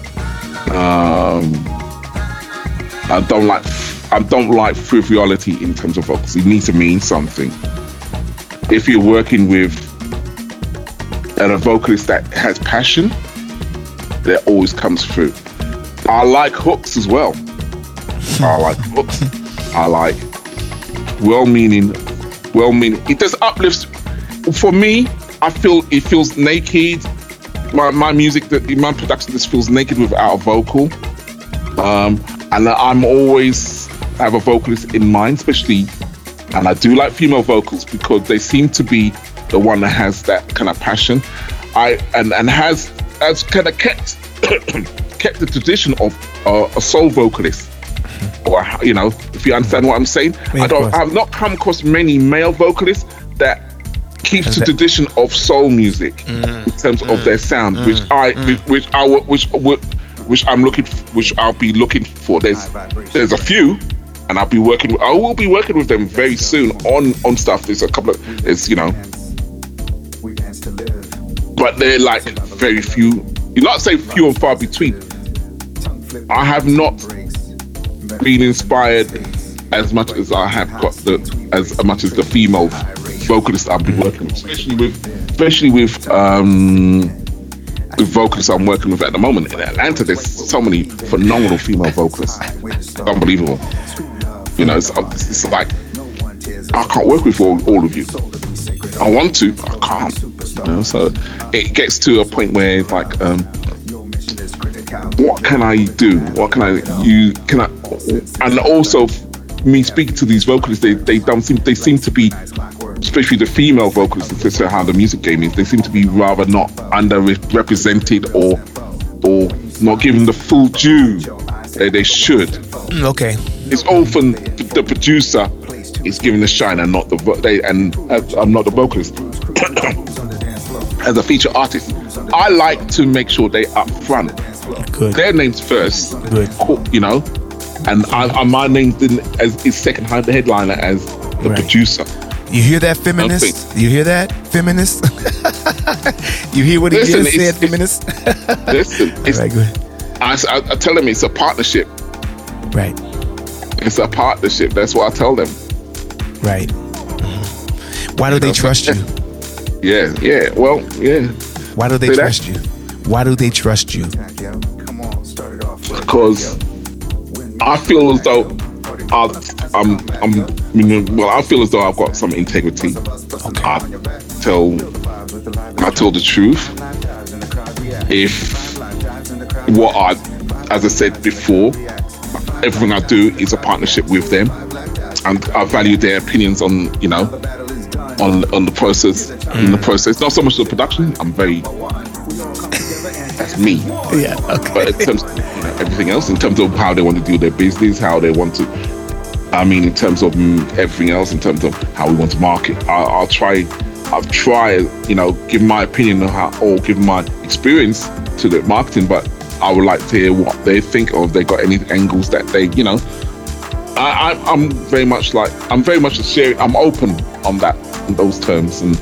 Um, I don't like I don't like frivolity in terms of vocals. It needs to mean something. If you're working with and a vocalist that has passion, that always comes through. I like hooks as well. I like hooks. I like well-meaning, well-meaning. It does uplifts. For me, I feel it feels naked. My, my music, that my production just feels naked without a vocal. Um, and I'm always have a vocalist in mind, especially, and I do like female vocals because they seem to be the one that has that kind of passion. I and and has has kind of kept kept the tradition of uh, a soul vocalist. Or you know, if you understand what I'm saying, Yeah, I don't. I've not come across many male vocalists that keeps the tradition of soul music in terms of their sound, which I which, which I which would which I'm looking which I'll be looking for. There's there's a few, and I'll be working. I will be working with them very soon on on stuff. There's a couple of there's you know, but they're like very few. You not say few and far between. I have not been inspired as much as I have got the as much as the female vocalists I've been working with, especially with especially with um vocalists I'm working with at the moment in Atlanta. There's so many phenomenal female vocalists, unbelievable. You know, it's, it's like I can't work with all, all of you. I want to, I can't. You know, so it gets to a point where it's like, um, what can I do? What can I you can I and also me speaking to these vocalists, they they don't seem they seem to be, especially the female vocalists, this is how the music game is. They seem to be rather not underrepresented or or not given the full due that they should. Mm, okay. It's often the producer is given the shine and not the vo- they and uh, I'm not the vocalist. As a feature artist, I like to make sure they up front Good. their names first, Good. you know, and I, I my name's in as is second the headliner as the Right. producer. You hear that, feminist? You hear that, feminist? you hear what he Listen, just said, feminist? Listen, it's, right, good. I, I, I tell them it's a partnership. Right, It's a partnership. That's what I tell them. right. Mhm. Why do they trust you? Yeah, yeah. Well, yeah, Why do they Say that. trust you? Why do they trust you? because I feel as though I, I'm, I'm, you know, well, I feel as though I've got some integrity. I tell, I tell the truth. If what I, as I said before, everything I do is a partnership with them, and I value their opinions on, you know, on on the process, in the mm. process. Not so much the production. I'm very. That's me. Yeah, okay. But in terms of you know, everything else, in terms of how they want to do their business, how they want to, I mean, in terms of mm, everything else, in terms of how we want to market, I, I'll try, I've tried, you know, give my opinion on how, or give my experience to the marketing, but I would like to hear what they think or if they got any angles that they, you know, I, I'm very much like, I'm very much a share, I'm open on that, in those terms, and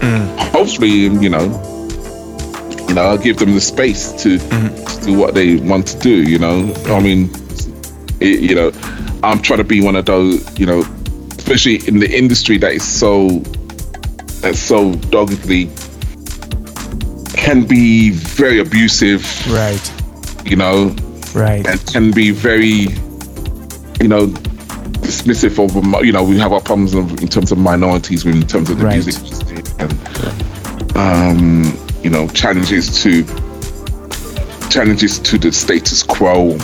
hopefully, you know, you know, I'll give them the space to, to do what they want to do. You know, I mean, it, you know, I'm trying to be one of those, you know, especially in the industry that is so, that's so doggedly can be very abusive. Right, You know, right. and can be very, you know, dismissive of, you know, we have our problems in terms of minorities, in terms of the Right. music industry and, um, you know, challenges to challenges to the status quo,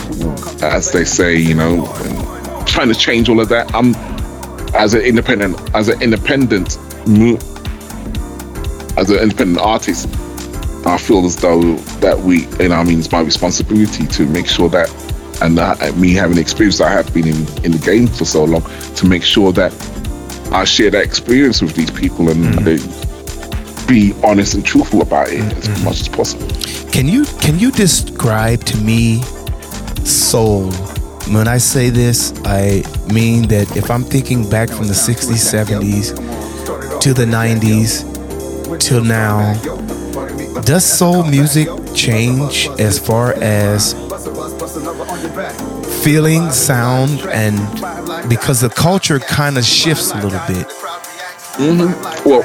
as they say, you know, and trying to change all of that. I'm as an independent, as an independent, as an independent artist, I feel as though that we, you know, I mean, it's my responsibility to make sure that, and uh, that, me having experience, I have been in, in the game for so long, to make sure that I share that experience with these people and mm. they be honest and truthful about it as mm-hmm. much as possible. Can you can you describe to me soul? When I say this, I mean that if I'm thinking back from the 60s, 70s to the 90s till now, does soul music change as far as feeling, sound, and because the culture kind of shifts a little bit? Mm-hmm. Well,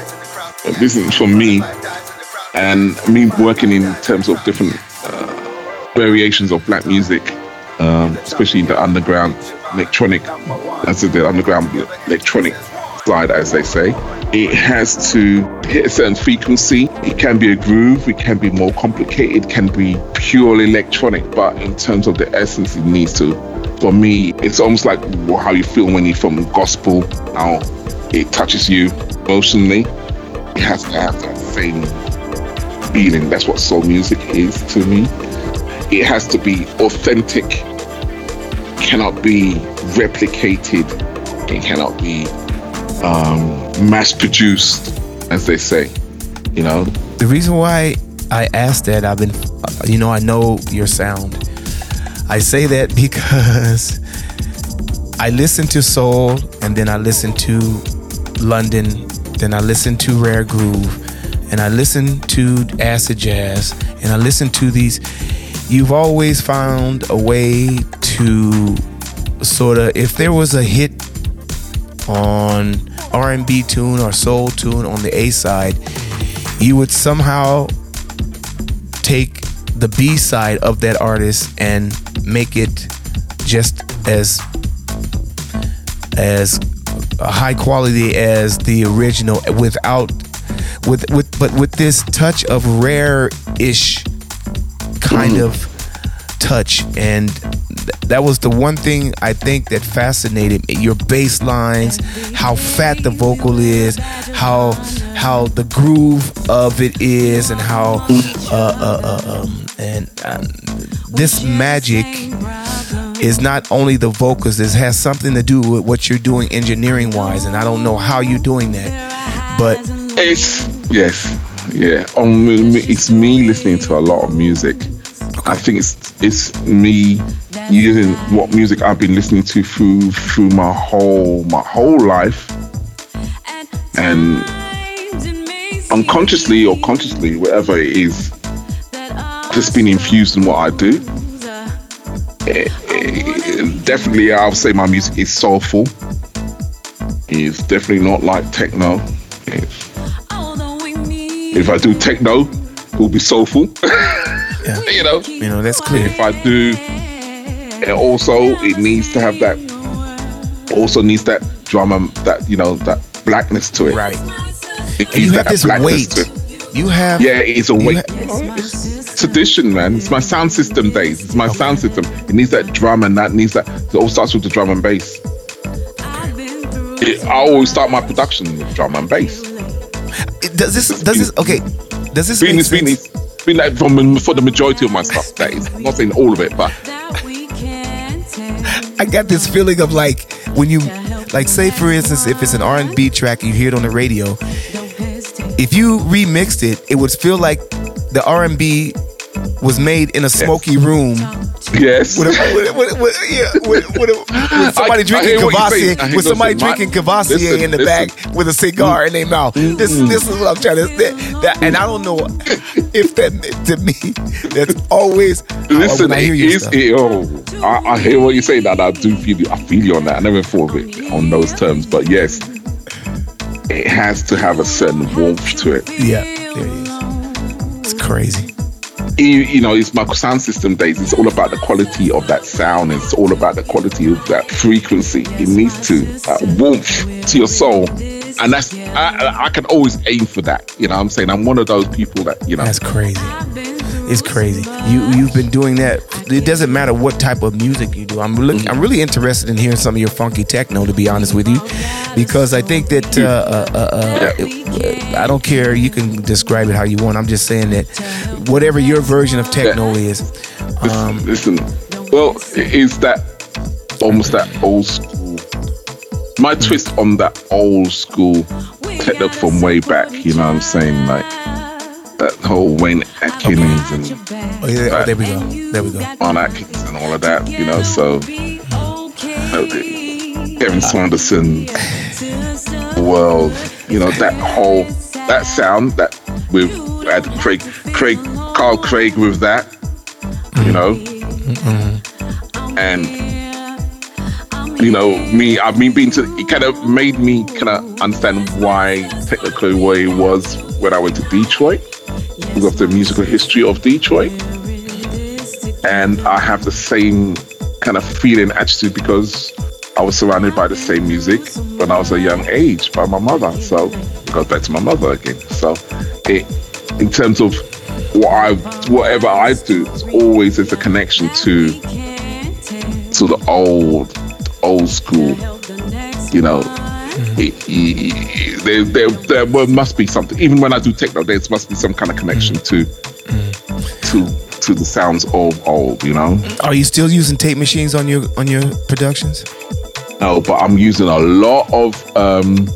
this is for me, and me working in terms of different uh, variations of black music, um, especially the underground electronic, as the underground electronic side, as they say. It has to hit a certain frequency. It can be a groove. It can be more complicated. It can be purely electronic. But in terms of the essence, it needs to. For me, it's almost like how you feel when you're from gospel. How it touches you emotionally. It has to have that same feeling. That's what soul music is to me. It has to be authentic. Cannot be replicated. It cannot be um, mass produced, as they say. You know, The reason why I asked that, I've been, you know, I know your sound. I say that because I listen to soul and then I listen to London, then I listen to Rare Groove, and I listen to Acid Jazz, and I listen to these. You've always found a way to sort of, if there was a hit on R&B tune or soul tune on the A side, you would somehow take the B side of that artist and make it just as as high quality as the original without with with but with this touch of rare ish kind of touch and that was the one thing I think that fascinated me. Your bass lines, how fat the vocal is, how how the groove of it is, and how uh, uh, uh, um, and um, this magic is not only the vocals. This has something to do with what you're doing engineering wise, and I don't know how you're doing that, but it's yes, yeah. On it's me listening to a lot of music. I think it's it's me using what music I've been listening to through through my whole my whole life, and unconsciously or consciously, whatever it is, just been infused in what I do. Definitely, I'll say my music is soulful. It's definitely not like techno. If I do techno, it will be soulful. yeah. you know, you know that's clear. If I do, and also it needs to have that. Also needs that drama, that you know, that blackness to it. Right. It you have this weight. You have. Yeah, it's a weight. Tradition, man. It's my sound system days. It's my okay. sound system. It needs that drum and that needs that. It all starts with the drum and bass. It, I always start my production with drum and bass. Does this? Does this? Okay. Does this been, make been? Like from for the majority of my stuff. That is, I'm not saying all of it, but I got this feeling of like when you, like, say for instance, if it's an R&B track, you hear it on the radio. If you remixed it, it would feel like the R&B was made in a smoky yes. room. Yes. With, a, with, with, with yeah, with, with, a, with somebody I, drinking Courvoisier, with somebody drinking Courvoisier in the listen. back with a cigar mm. in their mouth. This mm. this is what I'm trying to that, that and I don't know if that to me that's always listen. I hear you is, it, oh, I, I, hear what you say. That I do feel you. I feel you on that. I never thought of it on those terms, but yes, it has to have a certain warmth to it. Yeah, there it is. It's crazy you know, it's my sound system days. It's all about the quality of that sound. It's all about the quality of that frequency. It needs to uh, warmth to your soul. And that's, I, I can always aim for that. You know I'm saying? I'm one of those people that, you know. That's crazy. It's crazy. You you've been doing that. It doesn't matter what type of music you do. I'm look, I'm really interested in hearing some of your funky techno. To be honest with you, because I think that uh, uh, uh, uh it, I don't care. You can describe it how you want. I'm just saying that whatever your version of techno yeah. is. Um, listen, well, it is that almost that old school? My twist on that old school techno from way back. You know what I'm saying? Like that whole Juan Atkins okay. and oh, yeah, oh, there we go, there we go, Juan Atkins and all of that, you know. So Kevin Saunderson world, you know, that whole that sound that with had Craig Craig Carl Craig with that, you know, mm-hmm. and you know, me, I've been being to, it kind of made me kind of understand why technically where it was when I went to Detroit because got the musical history of Detroit. And I have the same kind of feeling attitude because I was surrounded by the same music when I was a young age by my mother. So goes back to my mother again. So it, in terms of what I, whatever I do, it's always there's a connection to to the old old school, you know. There, there, there must be something. Even when I do techno, there must be some kind of connection to to to the sounds of old. You know. Are you still using tape machines on your on your productions? No, but I'm using a lot of um,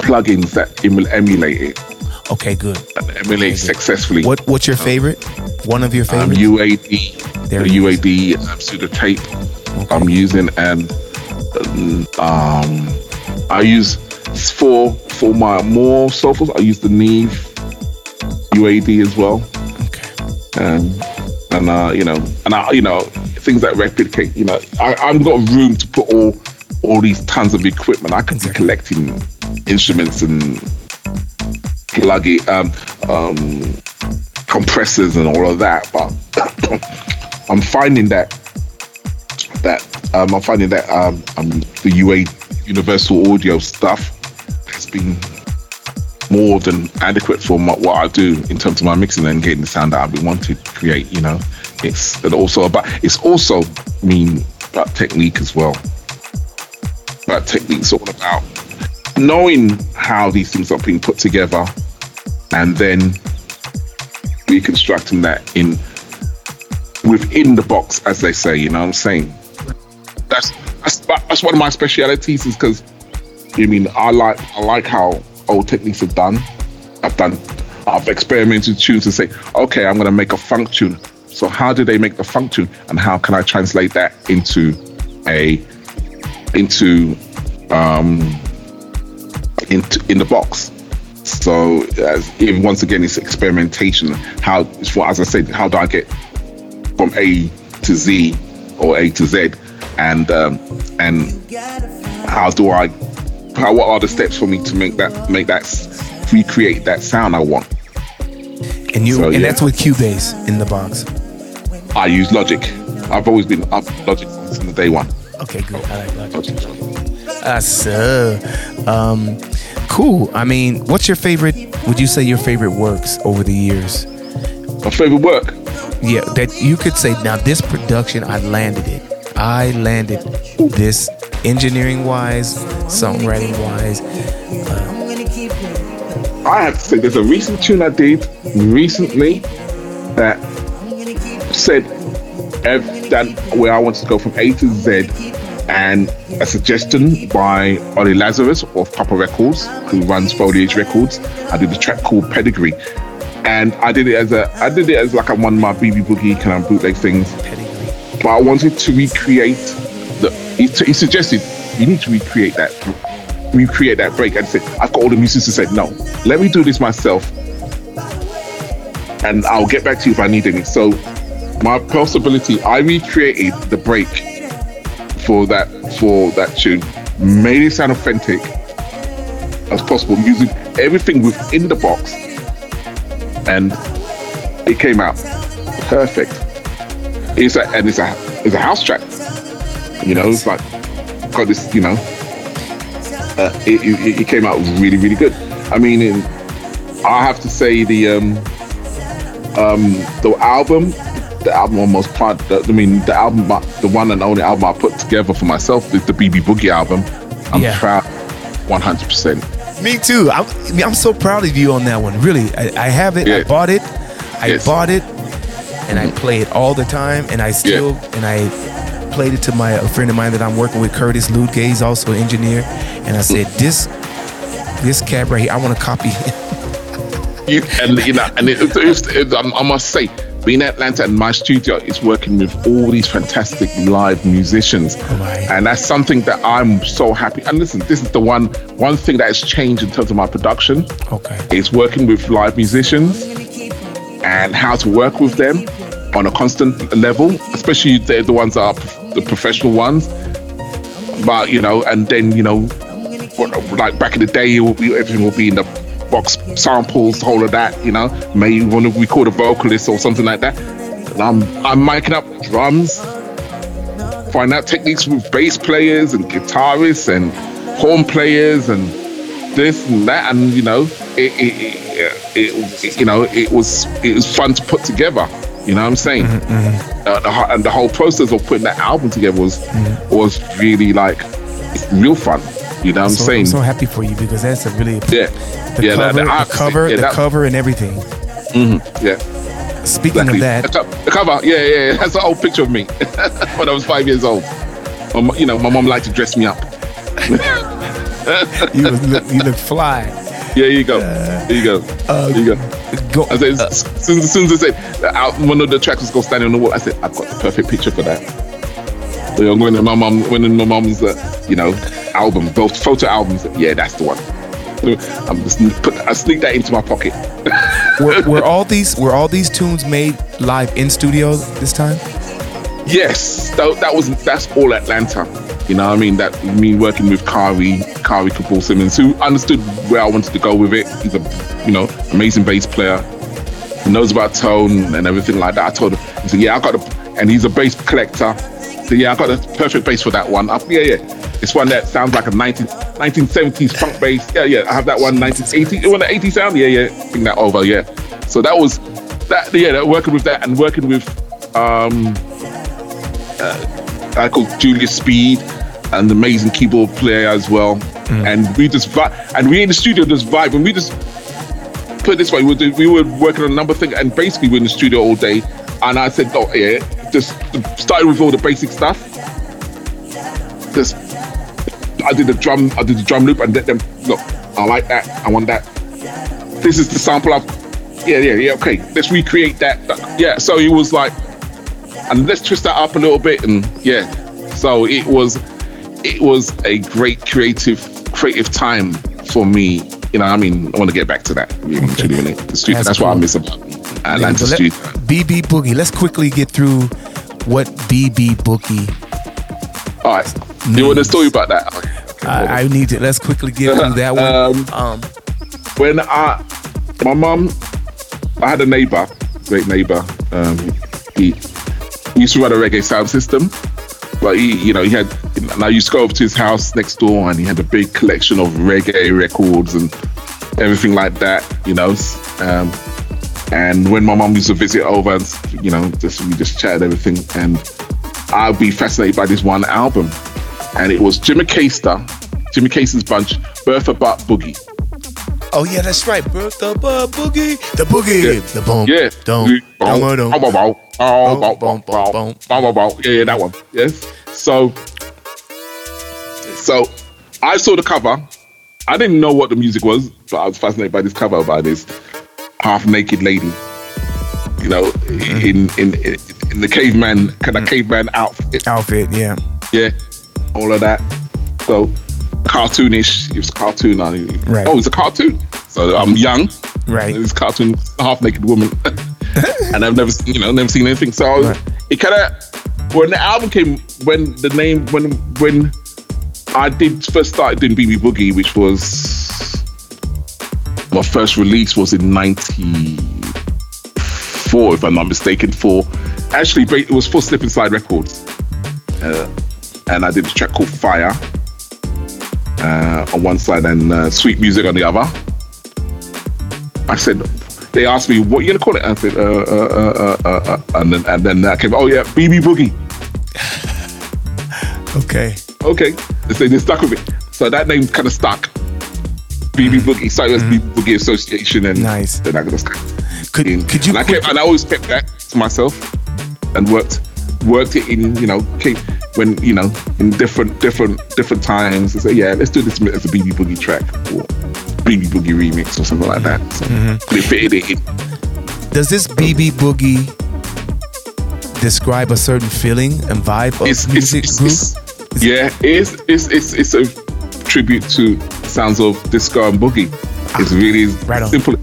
plugins that emulate it. Okay, good. And emulate okay, successfully. What What's your favorite? One of your favorites? Um, UAD. There the UAD um, Studer tape okay. I'm using, and um, I use for for my more soulfuls. I use the Neve UAD as well. Okay. And and uh, you know, and I, you know, things that replicate. You know, I, I've got room to put all all these tons of equipment. I can be collecting instruments and plugging um, um, compressors and all of that, but I'm finding that that um, I'm finding that um, um, the UA Universal Audio stuff has been more than adequate for my, what I do in terms of my mixing and getting the sound that I've been wanting to create. You know, it's and also about it's also mean about technique as well. About technique's all about knowing how these things are being put together and then reconstructing that in within the box, as they say. You know what I'm saying? That's that's, that's one of my specialities, is because I mean I like I like how old techniques are done. I've done I've experimented tunes and say, okay, I'm to make a funk tune. So how do they make the funk tune, and how can I translate that into a into um into in the box? So as, once again, it's experimentation. How, as I said, how do I get from A to Z or A to Z, and um, and how do I? How, what are the steps for me to make that make that recreate that sound I want? And you, so, and yeah. that's with Cubase in the box. I use Logic. I've always been up Logic since the day one. Okay, good. I like Logic. Ah, so, um, cool. I mean, what's your favorite? Would you say your favorite works over the years? My favorite work. Yeah, that you could say. Now, this production, I landed it. I landed this engineering wise, songwriting wise. Uh, I have to say, there's a recent tune I did recently that said that where I wanted to go from A to Z and a suggestion by Ollie Lazarus of Papa Records, who runs Foliage Records. I did a track called Pedigree, and I did it as a I did it as like a, one of my BB Boogie kind of bootleg things. But I wanted to recreate the. He, he suggested you need to recreate that recreate that break and said I've got all the musicians said no let me do this myself and I'll get back to you if I need any so my possibility I recreated the break for that for that tune, made it sound authentic as possible, using everything within the box, and it came out perfect. It's a and it's a it's a house track. You know, it's like got this. You know, uh, it, it, it came out really really good. I mean, in, I have to say the um um the album the album almost part. I mean, the album, the one and only album I put together for myself is the BB Boogie album. I'm yeah. proud, 100. percent Me too. I'm, I'm so proud of you on that one. Really, I, I have it. Yeah. I bought it. I yes. bought it, and mm-hmm. I play it all the time. And I still yeah. and I played it to my a friend of mine that I'm working with, Curtis Ludgay. He's also an engineer. And I said, mm. this this cab right here, I want to copy. you, and you know, and it, it, it, I must say, being in Atlanta and my studio is working with all these fantastic live musicians. Oh and that's something that I'm so happy. And listen, this is the one one thing that has changed in terms of my production. Okay. Is working with live musicians and how to work with them on a constant level, especially the, the ones that are the professional ones. But you know, and then you know, like back in the day, everything will be in the box samples, whole of that, you know. Maybe want to record a vocalist or something like that. And I'm I'm miking up drums, find out techniques with bass players and guitarists and horn players and this and that, and you know, it, it, it, it you know, it was it was fun to put together. You know what I'm saying? Mm-hmm, mm-hmm. Uh, the, and the whole process of putting that album together was mm-hmm. was really like real fun. You know what I'm so, saying? I'm so happy for you because that's a really yeah, the yeah, cover, the, the cover, yeah, the cover, and everything. Mm-hmm. Yeah. Speaking exactly. of that, the cover, yeah, yeah, yeah. that's an old picture of me when I was five years old. My, you know, my mom liked to dress me up. you look, you look fly. Yeah, here you go. Uh, here you go. Uh, here you go. go I said, uh, as, soon, as soon as I said out, one of the tracks was going standing on the wall, I said, I've got the perfect picture for that. So when my mom, when my mom's, uh, you know, album, those photo albums. Yeah, that's the one. I'm just put, I sneak that into my pocket. were, were all these were all these tunes made live in studio this time? Yes, that, that was that's all Atlanta. You know, what I mean that me working with Kari, Kari Kapul Simmons, who understood where I wanted to go with it. He's a you know amazing bass player. He knows about tone and everything like that. I told him, he said, "Yeah, I got a," and he's a bass collector. So yeah, I got the perfect bass for that one. I, yeah, yeah. It's one that sounds like a 19, 1970s funk bass. Yeah, yeah, I have that one. 1980, you want the 80 sound? Yeah, yeah, bring that over. Yeah. So that was that. Yeah, that, working with that and working with um, uh, I called Julius Speed, an amazing keyboard player as well. Mm. And we just vibe, and we in the studio just vibe, and we just put it this way: we were, we were working on a number of things, and basically we're in the studio all day. And I said, "Oh yeah," just started with all the basic stuff. Just I did the drum, I did the drum loop, and let them look. I like that. I want that. This is the sample I've. Yeah, yeah, yeah. Okay, let's recreate that. Yeah. So it was like, and let's twist that up a little bit, and yeah. So it was, it was a great creative, creative time for me. You know, I mean, I want to get back to that. Really, the studio. That's, That's cool. what I miss about Atlanta studio. BB Boogie. Let's quickly get through what BB Boogie. All right. Means. You want a story about that? I, I, need it. Let's quickly get through that one. Um, um, when I, my mom, I had a neighbor, great neighbor. Um, he, he used to run a reggae sound system, but he, you know, he had. And I used to go over to his house next door, and he had a big collection of reggae records and everything like that. You know, um, and when my mom used to visit over, and, you know, just we just chatted everything, and I'd be fascinated by this one album and it was Jimmy Castor, Jimmy Castor's bunch, Bertha Butt Boogie. Oh yeah, that's right, Bertha Butt Boogie, the boogie, yeah. the boom, yeah, don't, don't, don't, yeah, yeah, that one, yes. So, so I saw the cover. I didn't know what the music was, but I was fascinated by this cover by this half naked lady. You know, mm-hmm. in, in in the caveman kind of mm-hmm. caveman outfit. Outfit, yeah. Yeah all of that. So cartoonish. It was cartoon. right. Oh, it's a cartoon. So I'm young. Right. This cartoon, half naked woman, and I've never, you know, never seen anything. So right. it kind of when the album came, when the name, when when I did first started doing BB Boogie, which was my first release was in '94, if I'm not mistaken. For actually, it was for Slip Inside Records. Uh, and I did a track called Fire uh, on one side and uh, Sweet Music on the other. I said, they asked me, what are you going to call it? I said, uh, uh, uh, uh, and then and then that came, oh yeah, BB Boogie. okay. Okay. They said they stuck with it. So that name kind of stuck. BB mm. Boogie. So mm. BB Boogie Association and nice. then I just could, could you and I, kept, and I always kept that to myself and worked worked it in, you know, keep, when you know in different different different times and say yeah let's do this as a BB Boogie track or BB Boogie remix or something like that. So mm-hmm. it fitted it in. does this BB Boogie describe a certain feeling and vibe of it's, music it's, it's, it's, yeah it's, it's it's it's a tribute to sounds of disco and boogie. It's ah, really right simple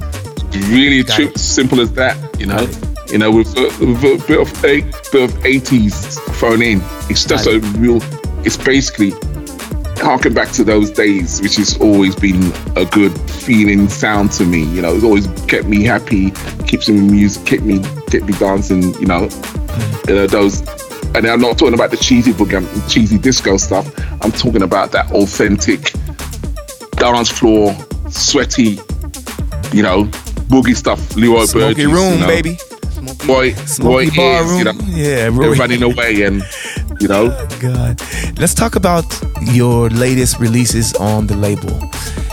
really tri- simple as that you know you know, with, uh, with a bit of a bit of 80s thrown in. It's just right. a real. It's basically harking back to those days, which has always been a good feeling sound to me. You know, it's always kept me happy, keeps me music, kept me kept me dancing. You know, mm. you know those. And I'm not talking about the cheesy boogie, cheesy disco stuff. I'm talking about that authentic dance floor, sweaty, you know, boogie stuff. Leroy Smoky Burgess, room, you know. baby boy, boy is, you know, yeah, Roy. running away, and you know. God, let's talk about your latest releases on the label.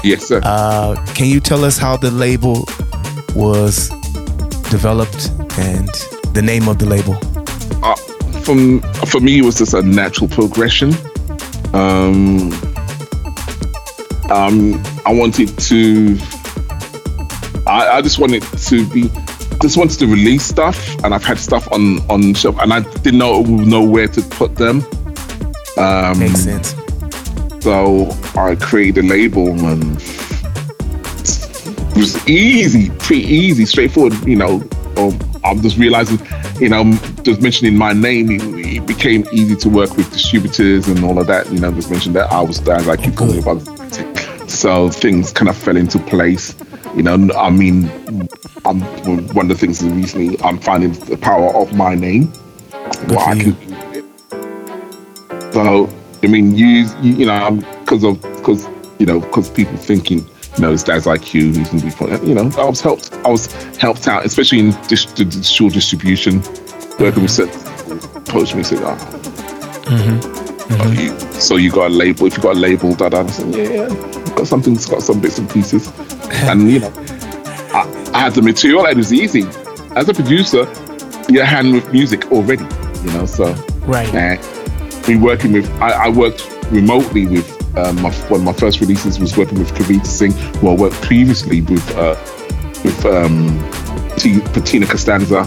Yes, sir. Uh, can you tell us how the label was developed and the name of the label? Uh, from for me, it was just a natural progression. Um, um, I wanted to. I, I just wanted to be just wanted to release stuff, and I've had stuff on on shelf, and I didn't know know where to put them. Um, Makes sense. So I created a label, and it was easy, pretty easy, straightforward. You know, um, I'm just realizing, you know, just mentioning my name, it, it, became easy to work with distributors and all of that. You know, just mentioned that I was there, like you call me about. So things kind of fell into place. You know, I mean, I'm, one of the things that recently I'm finding the power of my name. what I can So, I mean, you, you, you know, because of because you know, because people thinking, you know, his dad's IQ, he's gonna be, fun. you know, I was helped, I was helped out, especially in dis- the digital distribution, working with certain approached me said, oh, oh, you, so you got a label, if you got a label, da da, yeah, I've got something, it's got some bits and pieces, and you know, I, I had the material, and it was easy. As a producer, you're hand with music already, you know, so Right. and we working with I, I worked remotely with um, my, one of my first releases was working with Kavita Singh, who I worked previously with uh, with um, T- Patina Costanza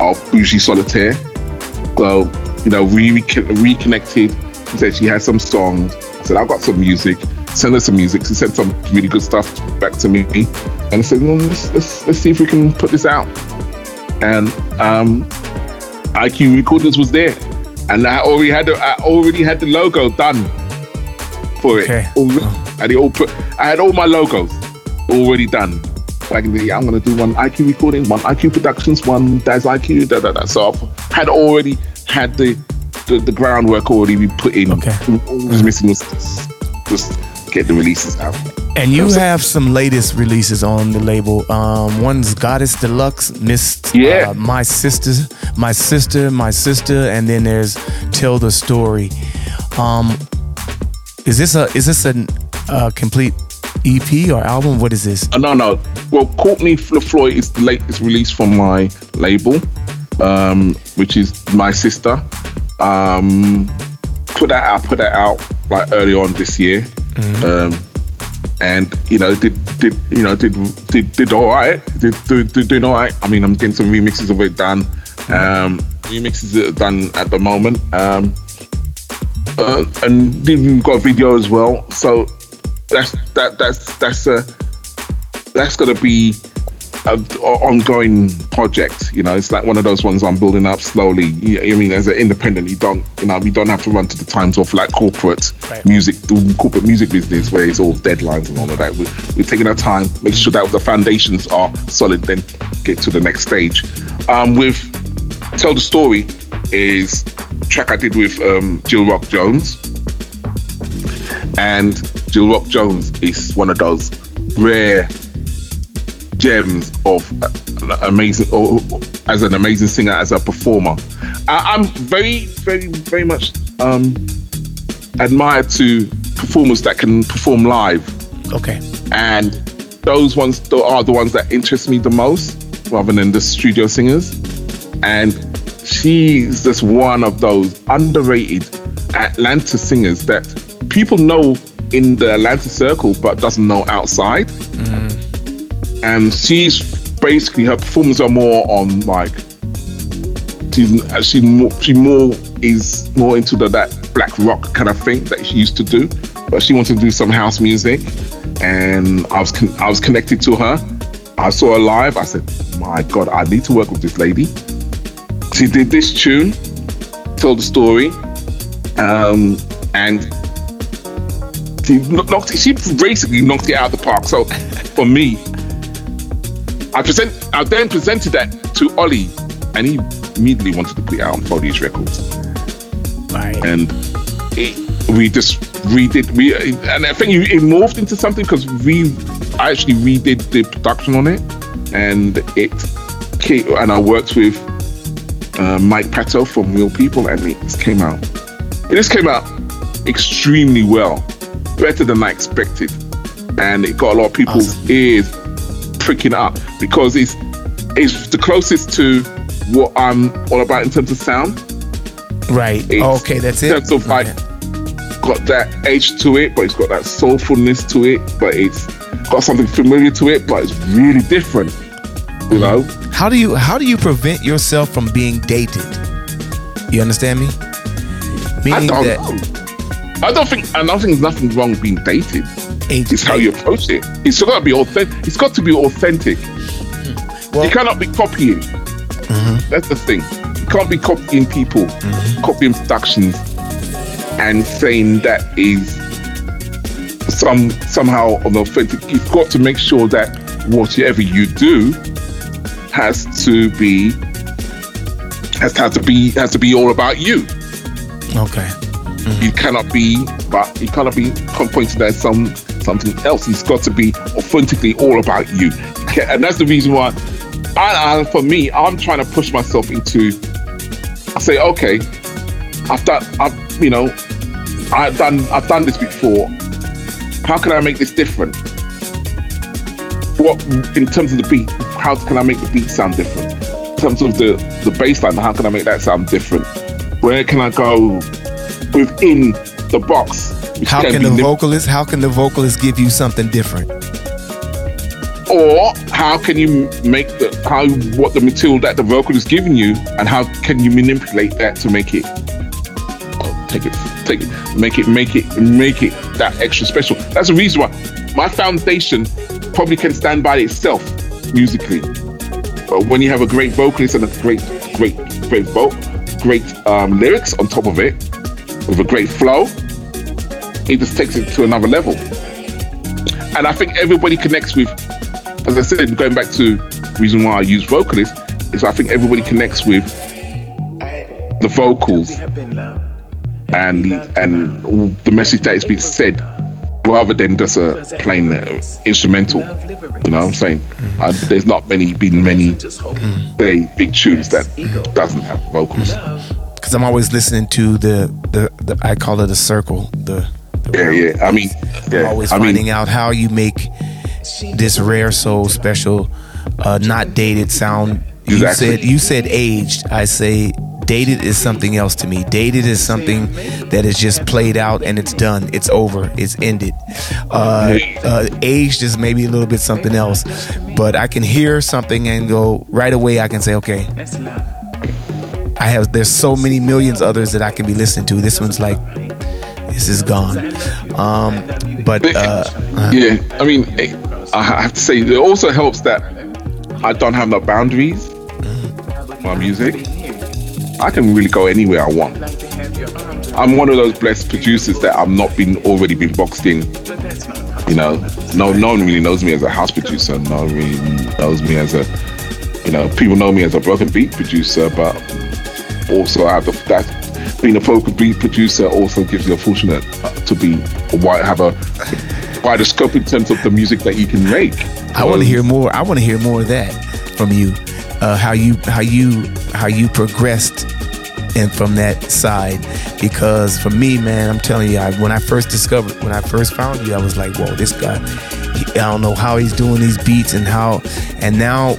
of Bougie Solitaire. So you know, we recon- reconnected. She said she had some songs. I said I've got some music. Send her some music. She sent some really good stuff back to me, and I said, well, let's, let's let's see if we can put this out. And um, IQ Recordings was there, and I already had the, I already had the logo done for it. Okay. Already. I had all put, I had all my logos already done. Like, yeah, I'm gonna do one IQ recording, one IQ Productions, one Daz IQ, da da da. So I had already had the the, the groundwork already be put in. Okay. All was missing was just, get the releases out. And you have some latest releases on the label. Um, one's Goddess Deluxe, Miss Yeah. uh, My Sister, My Sister, My Sister, and then there's Tell the Story. Um, is this a is this a uh, complete EP or album? What is this? Uh, no, no. Well, Courtney LaFloy is the latest release from my label, um, which is my sister. Um, put that out, put that out like early on this year, um, and you know did did you know did did did all right, did did, did doing all right. I mean, I'm getting some remixes of it done. Um, remixes that are done at the moment. Um, uh, and then we've got a video as well. So that's that that's that's a that's gonna be a, a ongoing project. You know, it's like one of those ones I'm building up slowly. You, I mean, as an independent, you don't you know you don't have to run to the times of like corporate Right. music, the corporate music business where it's all deadlines and all of that. We're, we're taking our time, make sure that the foundations are solid, then get to the next stage. Um, with tell the story is a track I did with um, Jill Rock Jones. And Jill Rock Jones is one of those rare gems of uh, amazing, or, as an amazing singer, as a performer. I, I'm very, very, very much um, admired to performers that can perform live Okay. and those ones are the ones that interest me the most rather than the studio singers and she's just one of those underrated atlanta singers that people know in the atlanta circle but doesn't know outside and she's basically her performances are more on like she's she more she more is more into the that black rock kind of thing that she used to do. But she wanted to do some house music. And I was con- I was connected to her. I saw her live. I said my god I need to work with this lady. She did this tune told the story um and she kno- knocked she basically knocked it out of the park. So for me I present I then presented that to Ollie and he immediately wanted to put it out on Foley's Records Right. and it, we just redid we and I think it morphed into something because we I actually redid the production on it and it came, and I worked with uh, Mike Pato from Real People and it just came out it just came out extremely well better than I expected and it got a lot of people's Awesome. ears pricking up because it's it's the closest to what I'm all about in terms of sound Right. It's- okay, that's it. terms of like Okay. got that edge to it, but it's got that soulfulness to it, but it's got something familiar to it, but it's really different. You know? Mm-hmm. How do you how do you prevent yourself from being dated? You understand me? I don't that know. I don't think I don't think there's nothing wrong being dated. Age- It's how you approach it. It's got to be authentic. It's got to be authentic. Hmm. Well- you cannot be copying. Mm-hmm. That's the thing. You can't be copying people, mm-hmm. copying productions, and saying that is some somehow unauthentic. You've got to make sure that whatever you do has to be has, has to be has to be all about you. Okay. Mm-hmm. You cannot be, but you cannot be pointed at some something else. It's got to be authentically all about you. And that's the reason why, I, I, for me, I'm trying to push myself into. I say, okay, I've done, I've, you know, I've done, I've done this before. How can I make this different? What, in terms of the beat, how can I make the beat sound different? In terms of the the bass line, how can I make that sound different? Where can I go within the box? How can, the vocalist? How can the vocalist give you something different? Or how can you make the how what the material that the vocal is giving you, and how can you manipulate that to make it take it, take it, make it, make it, make it that extra special. That's the reason why my foundation probably can stand by itself musically. But when you have a great vocalist and a great, great, great vote, great um, lyrics on top of it, with a great flow, it just takes it to another level. And I think everybody connects with, as I said, going back to reason why I use vocalists, is I think everybody connects with the vocals and and the message that is being said rather than just a plain uh, instrumental. You know what I'm saying? Uh, there's not many been many very big tunes that doesn't have vocals. Because I'm always listening to the, the, the I call it a circle. The yeah, yeah. I mean, yeah. I'm always I finding mean, out how you make this rare soul special, uh, not dated sound. You Exactly. said you said aged. I say dated is something else to me. Dated is something that is just played out and it's done. It's over. It's ended. Uh, uh, aged is maybe a little bit something else, but I can hear something and go right away. I can say, okay, I have. There's so many millions others that I can be listening to. This one's like, this is gone. Um, but uh, yeah, I mean, I have to say, it also helps that I don't have no boundaries. My music, I can really go anywhere I want. I'm one of those blessed producers that I'm not been already been boxed in. You know, no, no one really knows me as a house producer. No one really knows me as a, you know, people know me as a broken beat producer, but also I have the, that being a vocal beat producer also gives you a fortunate to be wide, have a wider scope in terms of the music that you can make. I want to hear more. I want to hear more of that from you. Uh, how you how you how you progressed and from that side because for me man i'm telling you I, when i first discovered when i first found you i was like whoa this guy he, i don't know how he's doing these beats and how and now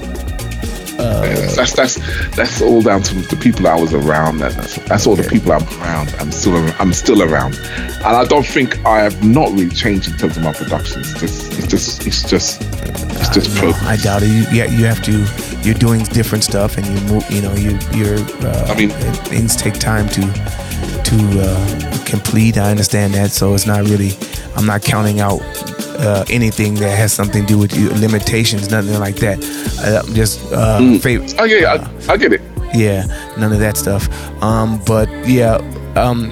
that's that's that's all down to the people I was around. That's, that's all the people I'm around. I'm still I'm still around, and I don't think I have not really changed in terms of my production. It's just it's just it's just it's just no, progress. i doubt it you, yeah you have to you're doing different stuff and you move you know you you're uh, I mean- things take time to to uh, complete i understand that so it's not really i'm not counting out uh, anything that has something to do with you, limitations nothing like that. Uh, just uh, fav- Oh yeah, I, I get it. yeah none of that stuff. Um but yeah um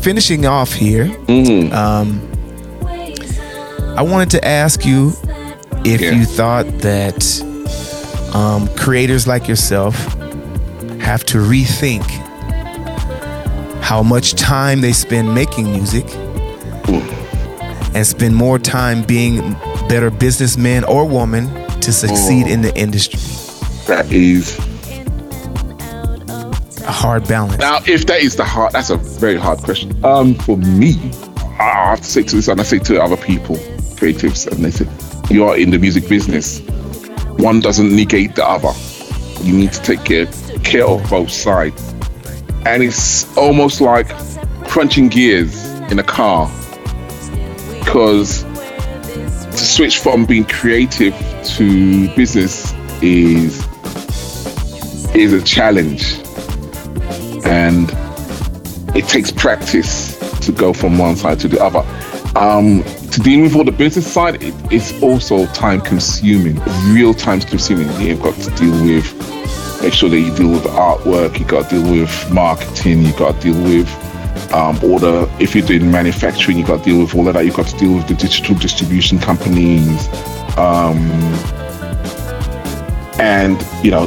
finishing off here um i wanted to ask you if Yeah. you thought that um, creators like yourself have to rethink how much time they spend making music and spend more time being better businessmen or women to succeed in the industry That is a hard balance now if that is the hard. That's a very hard question. Um, for me, I have to say to this, and I say to other people, creatives, and they say, you are in the music business. One doesn't negate the other. You need to take care care of both sides, and it's almost like crunching gears in a car. Because to switch from being creative to business is is a challenge. And it takes practice to go from one side to the other. Um, to deal with all the business side it, it's also time consuming real time consuming. You've got to deal with make sure that you deal with artwork you got to deal with marketing you got to deal with um, the if you're doing manufacturing, you got to deal with all of that. You got to deal with the digital distribution companies, um, and you know,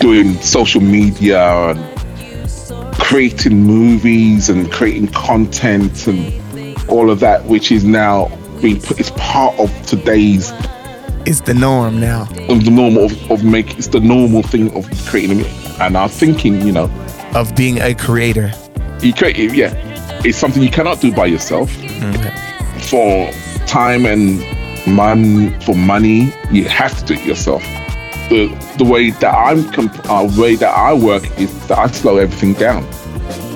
doing social media and creating movies and creating content and all of that, which is now being put, it's part of today's It's the norm now. of the normal of, of make it's the normal thing of creating and I'm thinking, you know, Of being a creator. you create yeah, it's something you cannot do by yourself. Mm-hmm. For time and man for money, you have to do it yourself. The the way that I'm comp- uh, way that I work is that I slow everything down.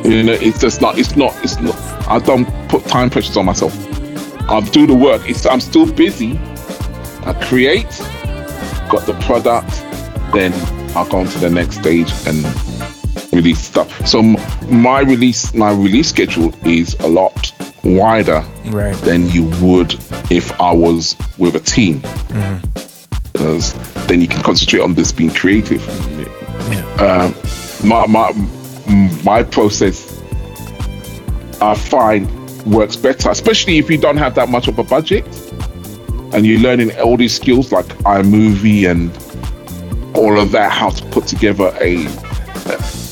You know, it's just not it's not it's not I don't put time pressures on myself. I'll do the work. It's I'm still busy. I create, got the product, then I'll go on to the next stage and release stuff. So my release my release schedule is a lot wider Right. than you would if I was with a team. Because then you can concentrate on this being creative. Um, my my my process I find works better, especially if you don't have that much of a budget and you're learning all these skills like iMovie and all of that, how to put together a,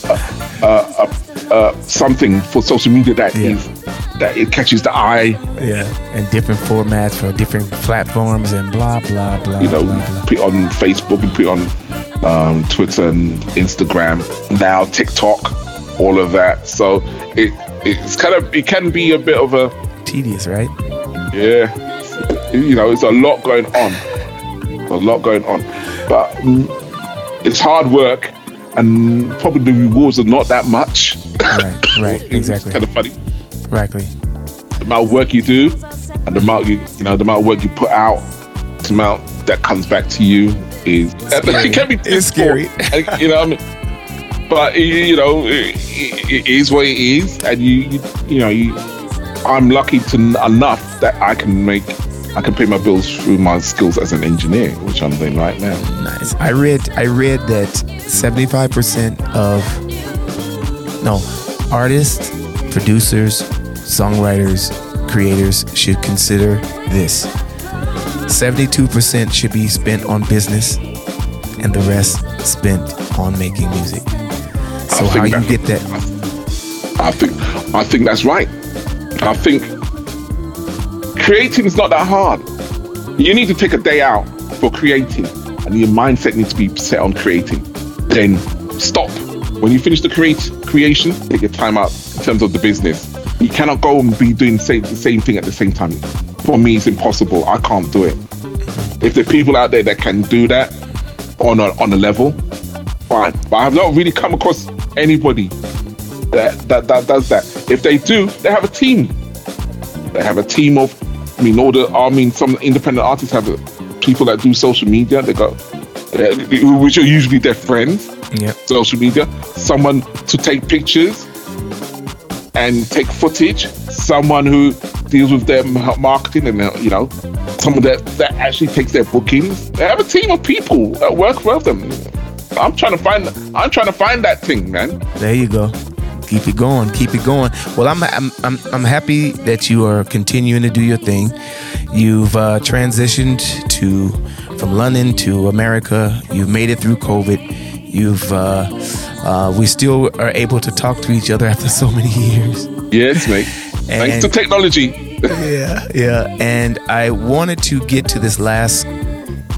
a, a, a, something for social media that is Yeah. that it catches the eye. Yeah. And different formats for different platforms and blah blah blah. You know, blah, blah. put on Facebook and put on um, Twitter and Instagram. Now TikTok, all of that. So it it's kind of it can be a bit of a Tedious, right? Yeah, you know, it's a lot going on. A lot going on, but it's hard work, and probably the rewards are not that much. Right, right, exactly. kind of funny. Exactly. The amount of work you do, and the amount you, you know, the amount of work you put out, the amount that comes back to you is scary. it can be It's scary. you know, I mean, but you, you know, it, it is what it is, and you, you, you know, you, I'm lucky to enough that I can make, I can pay my bills through my skills as an engineer, which I'm doing right now. Nice. I read I read that 75% of no, artists, producers, songwriters, creators should consider this. 72% should be spent on business and the rest spent on making music. So how think you get that I think, I think that's right. I think creating is not that hard. You need to take a day out for creating, and your mindset needs to be set on creating. Then stop. When you finish the create creation, take your time out in terms of the business. You cannot go and be doing the same, the same thing at the same time. For me, it's impossible. I can't do it. If there are people out there that can do that on a, on a level, fine. But I have not really come across anybody that, that that does that. If they do, they have a team. They have a team of, mean, all the, I mean, some independent artists have people that do social media. They got, uh, which are usually their friends. Yeah. Social media. Someone to take pictures and take footage. Someone who deals with their marketing and you know, someone that that actually takes their bookings. They have a team of people that work for them. I'm trying to find. I'm trying to find that thing, man. There you go. Keep it going. Keep it going. Well, I'm I'm I'm, I'm happy that you are continuing to do your thing. You've uh, transitioned to from London to America. You've made it through COVID. You've uh, uh, we still are able to talk to each other after so many years. Yes, mate. Thanks to technology. Yeah, yeah. And I wanted to get to this last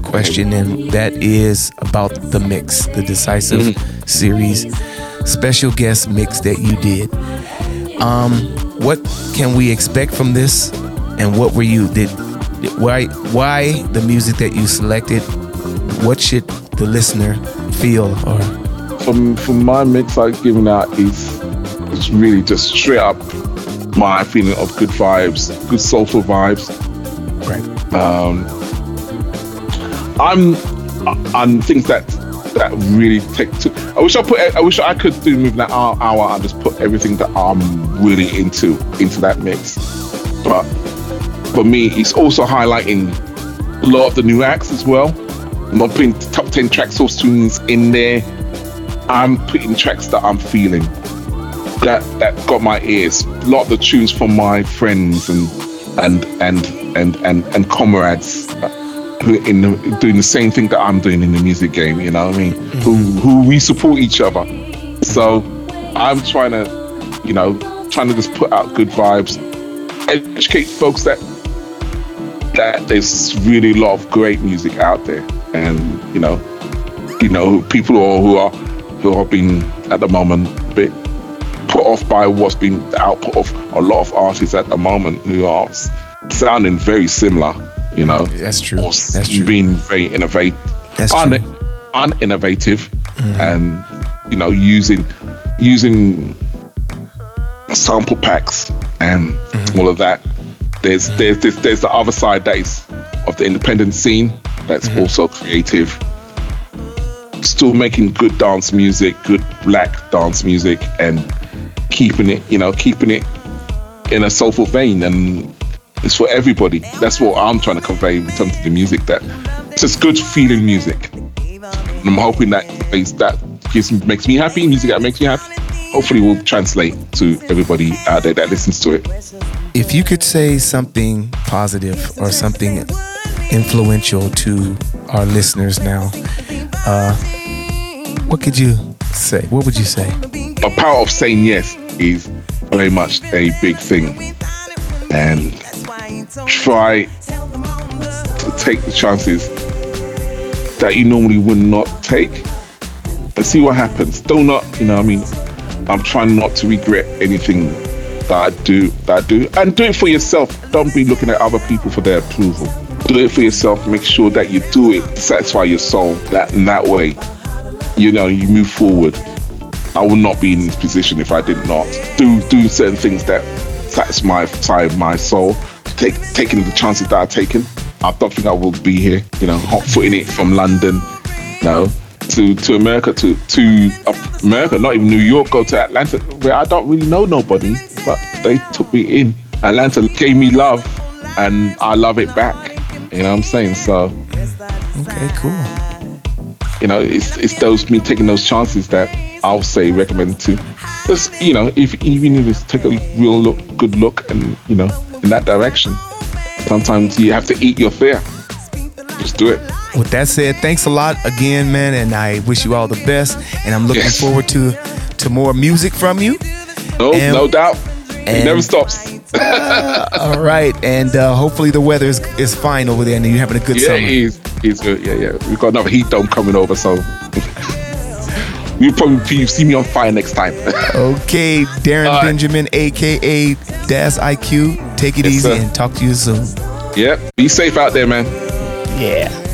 question, and that is about the mix, the decisive series special guest mix that you did. Um, what can we expect from this? And what were you did? Why why the music that you selected? What should the listener feel or From from my mix I've given out is it's really just straight up my feeling of good vibes, good soulful vibes. right? Um, I'm on things that that really take to. I wish I put. I wish I could do moving that hour, hour and just put everything that I'm really into into that mix. But for me, it's also highlighting a lot of the new acts as well. I'm not putting top ten tracks or tunes in there. I'm putting tracks that I'm feeling that that got my ears. A lot of the tunes from my friends and and and and and, and comrades uh, in the, doing the same thing that I'm doing in the music game. You know what I mean? Who who we support each other. So I'm trying to, you know, trying to just put out good vibes educate folks that that there's really a lot of great music out there, and you know, you know, people who are who are being at the moment a bit put off by what's been the output of a lot of artists at the moment who are sounding very similar. You know, that's true. Or that's true. Being very innovative, that's un- true. uninnovative, mm-hmm. and you know, using using sample packs and mm-hmm. all of that. There's mm-hmm. there's, there's there's the other side that is of the independent scene that's mm-hmm. also creative. Still making good dance music, good black dance music, and keeping it, you know, keeping it in a soulful vein. And it's for everybody. That's what I'm trying to convey in terms of the music. That it's just good feeling music. And I'm hoping that that gives makes me happy. Music that makes me happy hopefully will translate to everybody out there that listens to it. If you could say something positive or something influential to our listeners now, uh, what could you say? What would you say? The power of saying yes is very much a big thing. And try to take the chances that you normally would not take and see what happens. Do not, you know, I mean, I'm trying not to regret anything that I do that I do. And do it for yourself. Don't be looking at other people for their approval. Do it for yourself. Make sure that you do it satisfy your soul. That in that way, you know, you move forward. I would not be in this position if I did not do do certain things that satisfy my side of my soul. Take taking the chances that I've taken. I don't think I will be here. You know, hot footing it from London. no to to America to to America, not even New York, go to Atlanta, where I don't really know nobody, but they took me in. Atlanta gave me love, and I love it back. You know what I'm saying? So, okay, cool. You know, it's it's those me taking those chances that I'll say recommend to. Just you know, if even if it's take a real look, good look, and you know, in that direction. Sometimes you have to eat your fear. Just do it. With that said, thanks a lot again, man, and I wish you all the best. And I'm looking yes. forward to to more music from you. No, and, no doubt. And, it never stops. all right, and uh, hopefully the weather is, is fine over there, and you're having a good yeah, summer. Yeah, he's he's good. Yeah, yeah. We've got another heat dome coming over, so you probably see me on fire next time. okay, Darren Benjamin, aka Daz IQ. Take it yes, easy sir. and talk to you soon. Yep. Be safe out there, man. Yeah.